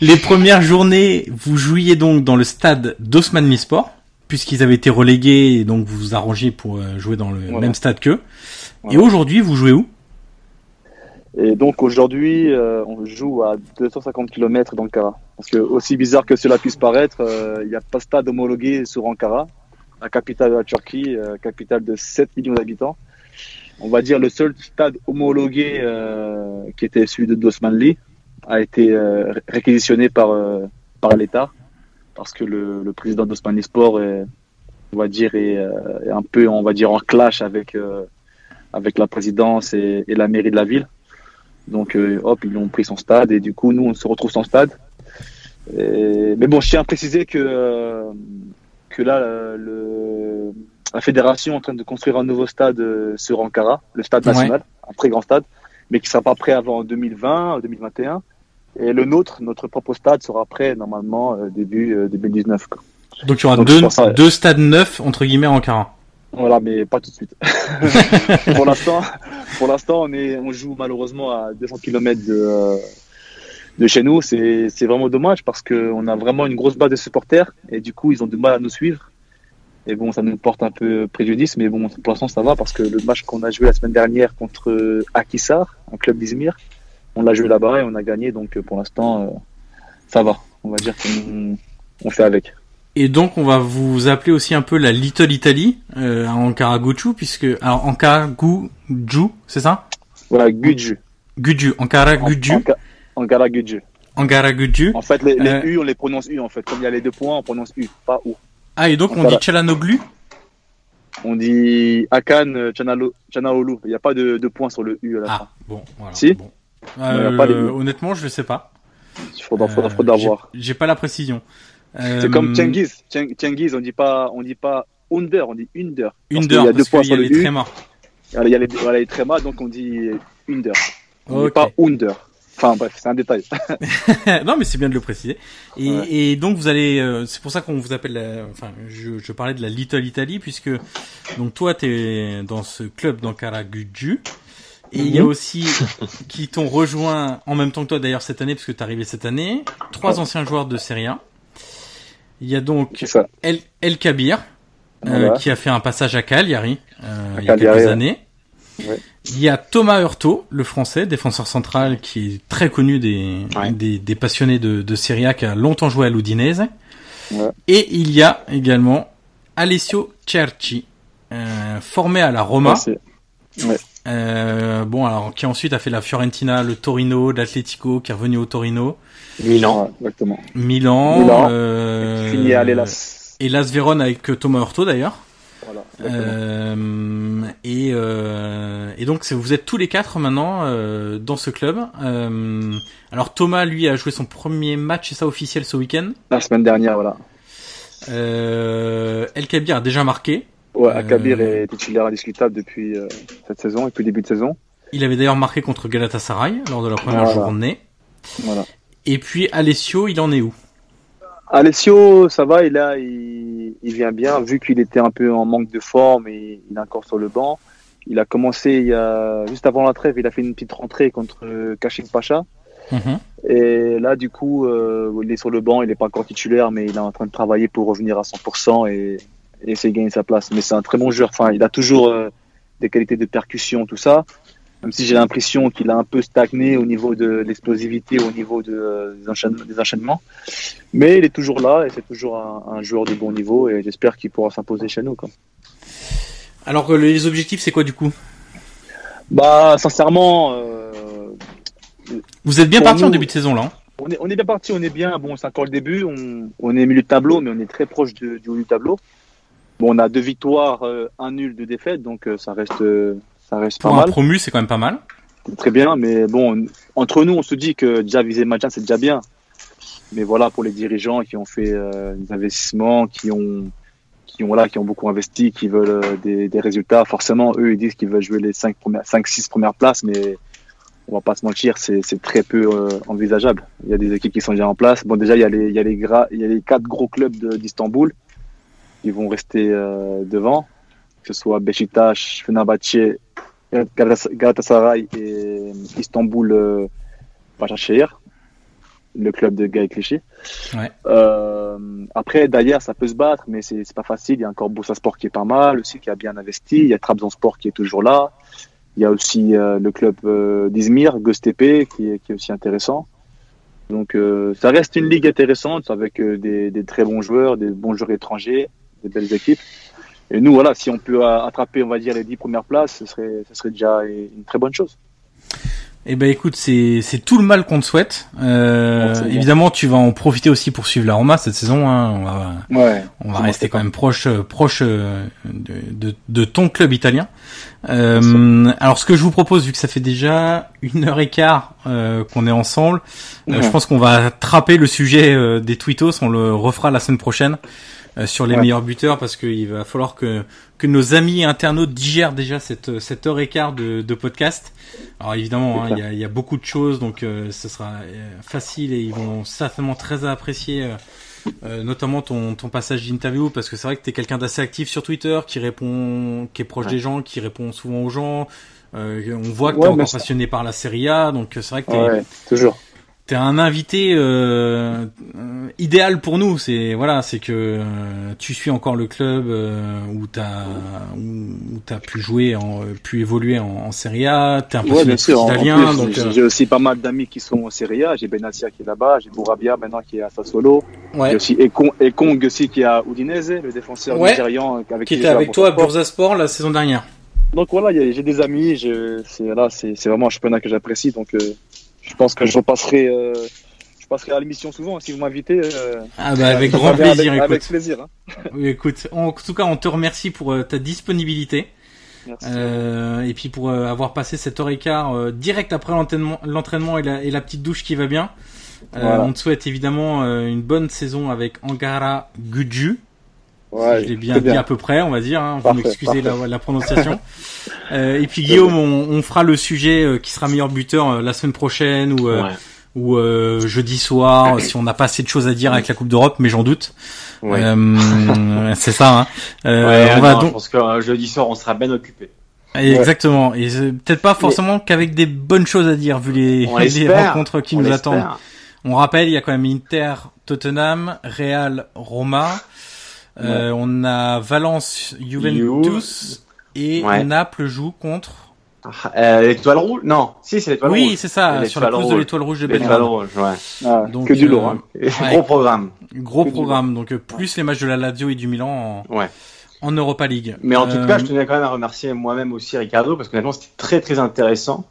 [laughs] les premières journées, vous jouiez donc dans le stade d'Osman Sport, puisqu'ils avaient été relégués, et donc vous vous arrangiez pour euh, jouer dans le Voilà. même stade qu'eux. Et aujourd'hui, vous jouez où? Et donc aujourd'hui, euh, on joue à 250 km d'Ankara. Parce que aussi bizarre que cela puisse paraître, euh, il n'y a pas de stade homologué sur Ankara, la capitale de la Turquie, capitale de 7 millions d'habitants. On va dire le seul stade homologué euh, qui était celui de Dosmanli a été euh, ré- réquisitionné par euh, par l'État parce que le, le président d'Osmanli Sport est, on va dire est, euh, est un peu on va dire en clash avec euh, avec la présidence et, la mairie de la ville. Donc, hop, ils ont pris son stade et du coup, nous, on se retrouve sans stade. Mais bon, je tiens à préciser que, que là, le, la fédération est en train de construire un nouveau stade euh, sur Ankara, le stade Ouais. national, un très grand stade, mais qui sera pas prêt avant 2020, 2021. Et le nôtre, notre propre stade, sera prêt normalement euh, début euh, 2019. Quoi. Donc il y aura Donc, deux, ça, stades neufs, entre guillemets, en Ankara. Voilà, mais pas tout de suite. [laughs] [laughs] pour l'instant, pour l'instant, on est, on joue malheureusement à 200 km de, euh, de chez nous. C'est, c'est vraiment dommage parce que on a vraiment une grosse base de supporters et du coup, ils ont du mal à nous suivre. Et bon, ça nous porte un peu préjudice, mais bon, pour l'instant, ça va parce que le match qu'on a joué la semaine dernière contre Akisar, un club d'Izmir, on l'a joué là-bas et on a gagné. Donc, euh, pour l'instant, euh, ça va. On va dire qu'on on fait avec. Et donc on va vous appeler aussi un peu la Little Italy euh, à Ankara Guju, puisque alors Ankara Guju, c'est ça? Voilà. Guju, Ankara Guju, Anka- Ankara Guju. En fait, les, les Euh, U, on les prononce U, en fait. Comme il y a les deux points, on prononce U, pas U. Ah et donc on dit Chalanoglu On dit Akan euh, Chanaolu. Il n'y a pas de, de point sur le U à la fin. Ah bon, voilà. Si bon. il y a pas les Euh, honnêtement, je sais pas. Il faudra, faudra, Euh, faudra voir. J'ai pas la précision. C'est comme Tengiz. Teng- Tengiz, on dit pas, on dit pas Under, on dit Under. Under, y a deux points sur le U. Il y a les, trémas, donc on dit Under. On dit Ok. pas Under. Enfin bref, c'est un détail. [laughs] non, mais c'est bien de le préciser. Et, Ouais. et donc vous allez, euh, c'est pour ça qu'on vous appelle, la- enfin, je, je parlais de la Little Italy puisque donc toi t'es dans ce club d'Ankara Guju. Et il y a Mhm. aussi [laughs] qui t'ont rejoint en même temps que toi d'ailleurs cette année parce que t'es arrivé cette année. Trois anciens joueurs de Serie A. Il y a donc. El, El Kabir euh, qui a fait un passage à Cagliari euh, À il y a quelques années. Ouais. Il y a Thomas Hurto, le français, défenseur central, qui est très connu des, Ouais. des, des passionnés de, de Serie A, qui a longtemps joué à l'Udinese. Ouais. Et il y a également Alessio Cerci, euh, formé à la Roma. Euh, bon, alors qui ensuite a fait la Fiorentina, le Torino, l'Atletico, qui est revenu au Torino, Milan. Exactement. Milan, Milan. euh, à l'Elas. et Las Vérone avec Thomas Hurto d'ailleurs. Voilà. Euh, et, euh, et donc vous êtes tous les quatre maintenant euh, dans ce club. Alors Thomas, lui, a joué son premier match, c'est ça officiel ce week-end? La semaine dernière, voilà. El Kabir a déjà marqué. Ouais, Euh, Akabir est titulaire indiscutable depuis cette saison, depuis le début de saison. Il avait d'ailleurs marqué contre Galatasaray lors de la première Voilà. journée. Voilà. Et puis Alessio, il en est où? Alessio, ça va, il, a, il, il vient bien, vu qu'il était un peu en manque de forme et il est encore sur le banc. Il a commencé il y a, juste avant la trêve, il a fait une petite rentrée contre euh, Kachim Pacha. Mhm. Et là, du coup, euh, il est sur le banc, il n'est pas encore titulaire, mais il est en train de travailler pour revenir à 100% et, et essayer de gagner sa place. Mais c'est un très bon joueur. Enfin, il a toujours euh, des qualités de percussion, tout ça. Même si j'ai l'impression qu'il a un peu stagné au niveau de l'explosivité, au niveau de, euh, des, enchaînements, des enchaînements. Mais il est toujours là et c'est toujours un, un joueur de bon niveau et j'espère qu'il pourra s'imposer chez nous. Quoi. Alors les objectifs, c'est quoi du coup? Bah, sincèrement, euh, Vous êtes bien parti en début de saison là. hein? On est, on est bien parti, on est bien. Bon, c'est encore le début. On, on est milieu de tableau, mais on est très proche de- du haut du tableau. Bon, on a deux victoires, euh, un nul, deux défaites, donc euh, ça reste, euh, ça reste pas Pour un mal. promu, c'est quand même pas mal. Très bien, mais bon, on- entre nous, on se dit que déjà viser le maintien, c'est déjà bien. Mais voilà, pour les dirigeants qui ont fait euh, des investissements, qui ont, qui ont voilà, qui ont beaucoup investi, qui veulent euh, des, des résultats, forcément, eux, ils disent qu'ils veulent jouer les cinq premières, places, mais on va pas se mentir, c'est c'est très peu euh, envisageable. Il y a des équipes qui sont déjà en place. Bon, déjà, il y a les, il y a les, gras, il y a les quatre gros clubs de- d'Istanbul qui vont rester devant, que ce soit Beşiktaş, Fenerbahçe, Galatas- Galatasaray et Istanbul euh, Başakşehir, le club de Gaël Clichy. Ouais. Euh, après, d'ailleurs, ça peut se battre, mais c'est pas facile. Il y a encore Bursa Sport qui est pas mal aussi, qui a bien investi. Il y a Trabzonspor qui est toujours là. Il y a aussi euh, le club euh, d'Izmir, Göztepe, qui est, qui est aussi intéressant. Donc, euh, ça reste une ligue intéressante avec euh, des, des très bons joueurs, des bons joueurs étrangers, des belles équipes. Et nous, voilà, si on peut attraper, on va dire, les dix premières places, ce serait, ce serait déjà une très bonne chose. Eh ben écoute, c'est tout le mal qu'on te souhaite. Euh, évidemment, tu vas en profiter aussi pour suivre la Roma cette saison. Hein. On va Ouais. on va rester quand même proche proche euh, de, de, de ton club italien. Euh, alors ce que je vous propose, vu que ça fait déjà une heure et quart euh, qu'on est ensemble, euh, Ouais. je pense qu'on va attraper le sujet euh, des tweetos. On le refera la semaine prochaine sur les Ouais. meilleurs buteurs parce qu'il va falloir que que nos amis internautes digèrent déjà cette cette heure et quart de, de podcast. Alors évidemment, hein, il y, a, il y a beaucoup de choses, donc euh, ce sera euh, facile et ils vont certainement très apprécier. euh, euh, notamment ton, ton passage d'interview parce que c'est vrai que tu es quelqu'un d'assez actif sur Twitter qui répond qui est proche Ouais. des gens qui répond souvent aux gens euh, on voit que Ouais, t'es mais encore passionné par la Serie A donc c'est vrai que t'es Ouais, toujours. T'es un invité euh, idéal pour nous c'est voilà c'est que euh, tu suis encore le club euh, où t'as où, où t'as pu jouer en, pu évoluer en, en Serie A t'es un Ouais, italien j'ai- euh, j'ai aussi pas mal d'amis qui sont en Serie A. J'ai Benatia qui est là-bas, j'ai Bourabia maintenant qui est à Sassuolo. J'ai ouais aussi Ekong, Ekong aussi qui est à Udinese, le défenseur Ouais. nigérian avec qui j'ai était avec toi à Bursaspor. Bursaspor la saison dernière Donc voilà, j'ai des amis, je, c'est là, c'est c'est vraiment un championnat que j'apprécie. Donc euh, je pense que je repasserai, euh, je passerai à l'émission souvent hein, si vous m'invitez. euh, ah bah avec grand plaisir Avec, écoute avec plaisir. hein. Oui, écoute, en tout cas, on te remercie pour euh, ta disponibilité Merci. euh, et puis pour euh, avoir passé cette heure et quart euh, direct après l'entraînement, et la, et la petite douche qui va bien. Euh, Voilà. On te souhaite évidemment euh, une bonne saison avec Angara Guju. Ouais, Je l'ai bien dit à peu près, on va dire. Hein, vous m'excusez la, la prononciation. [laughs] Euh, et puis Guillaume, on, on fera le sujet euh, qui sera meilleur buteur euh, la semaine prochaine ou euh, Ouais. ou euh, jeudi soir si on n'a pas assez de choses à dire avec la Coupe d'Europe, mais j'en doute. Ouais. Euh, c'est ça. Hein. Euh, Ouais, on non, va Je donc pense que euh, jeudi soir, on sera bien occupé. exactement. Et peut-être pas forcément qu'avec des bonnes choses à dire vu les, [laughs] les rencontres qui On nous attendent. On rappelle, il y a quand même Inter, Tottenham, Real, Roma. Euh, on a Valence, Juventus et Ouais. Naples joue contre. Ah, euh, l'étoile rouge? Non, si, c'est l'étoile rouge. Oui, c'est ça, sur la pelouse de l'étoile rouge de L'étoile Belgrade. rouge, ouais. Ah, Donc, que du euh, lourd. Hein. Ouais. Gros programme. Gros Que programme, donc plus les matchs de la Lazio et du Milan en, Ouais. en Europa League. Mais en tout Euh, cas, je tenais quand même à remercier moi-même aussi Ricardo parce que honnêtement, c'était très très intéressant.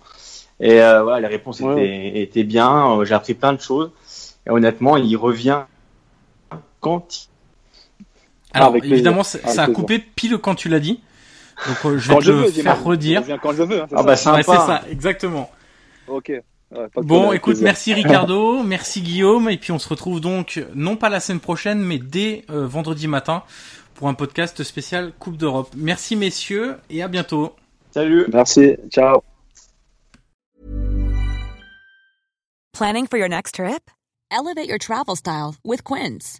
Et euh, voilà, les réponses Ouais. étaient, étaient bien. J'ai appris plein de choses. Et honnêtement, il revient quand Alors Avec plaisir. évidemment, ça Avec ça a plaisir. coupé pile quand tu l'as dit. Donc euh, je vais Quand te je le veux, dis-moi. faire redire. Je quand je veux. hein, Ah ça bah sympa. Ouais, c'est ça, exactement. Ok. Ouais, Bon, problème, écoute, plaisir. merci Ricardo, [laughs] merci Guillaume, et puis on se retrouve donc non pas la semaine prochaine, mais dès euh, vendredi matin pour un podcast spécial Coupe d'Europe. Merci messieurs et à bientôt. Salut. Merci. Ciao. Planning for your next trip? Elevate your travel style with Quince.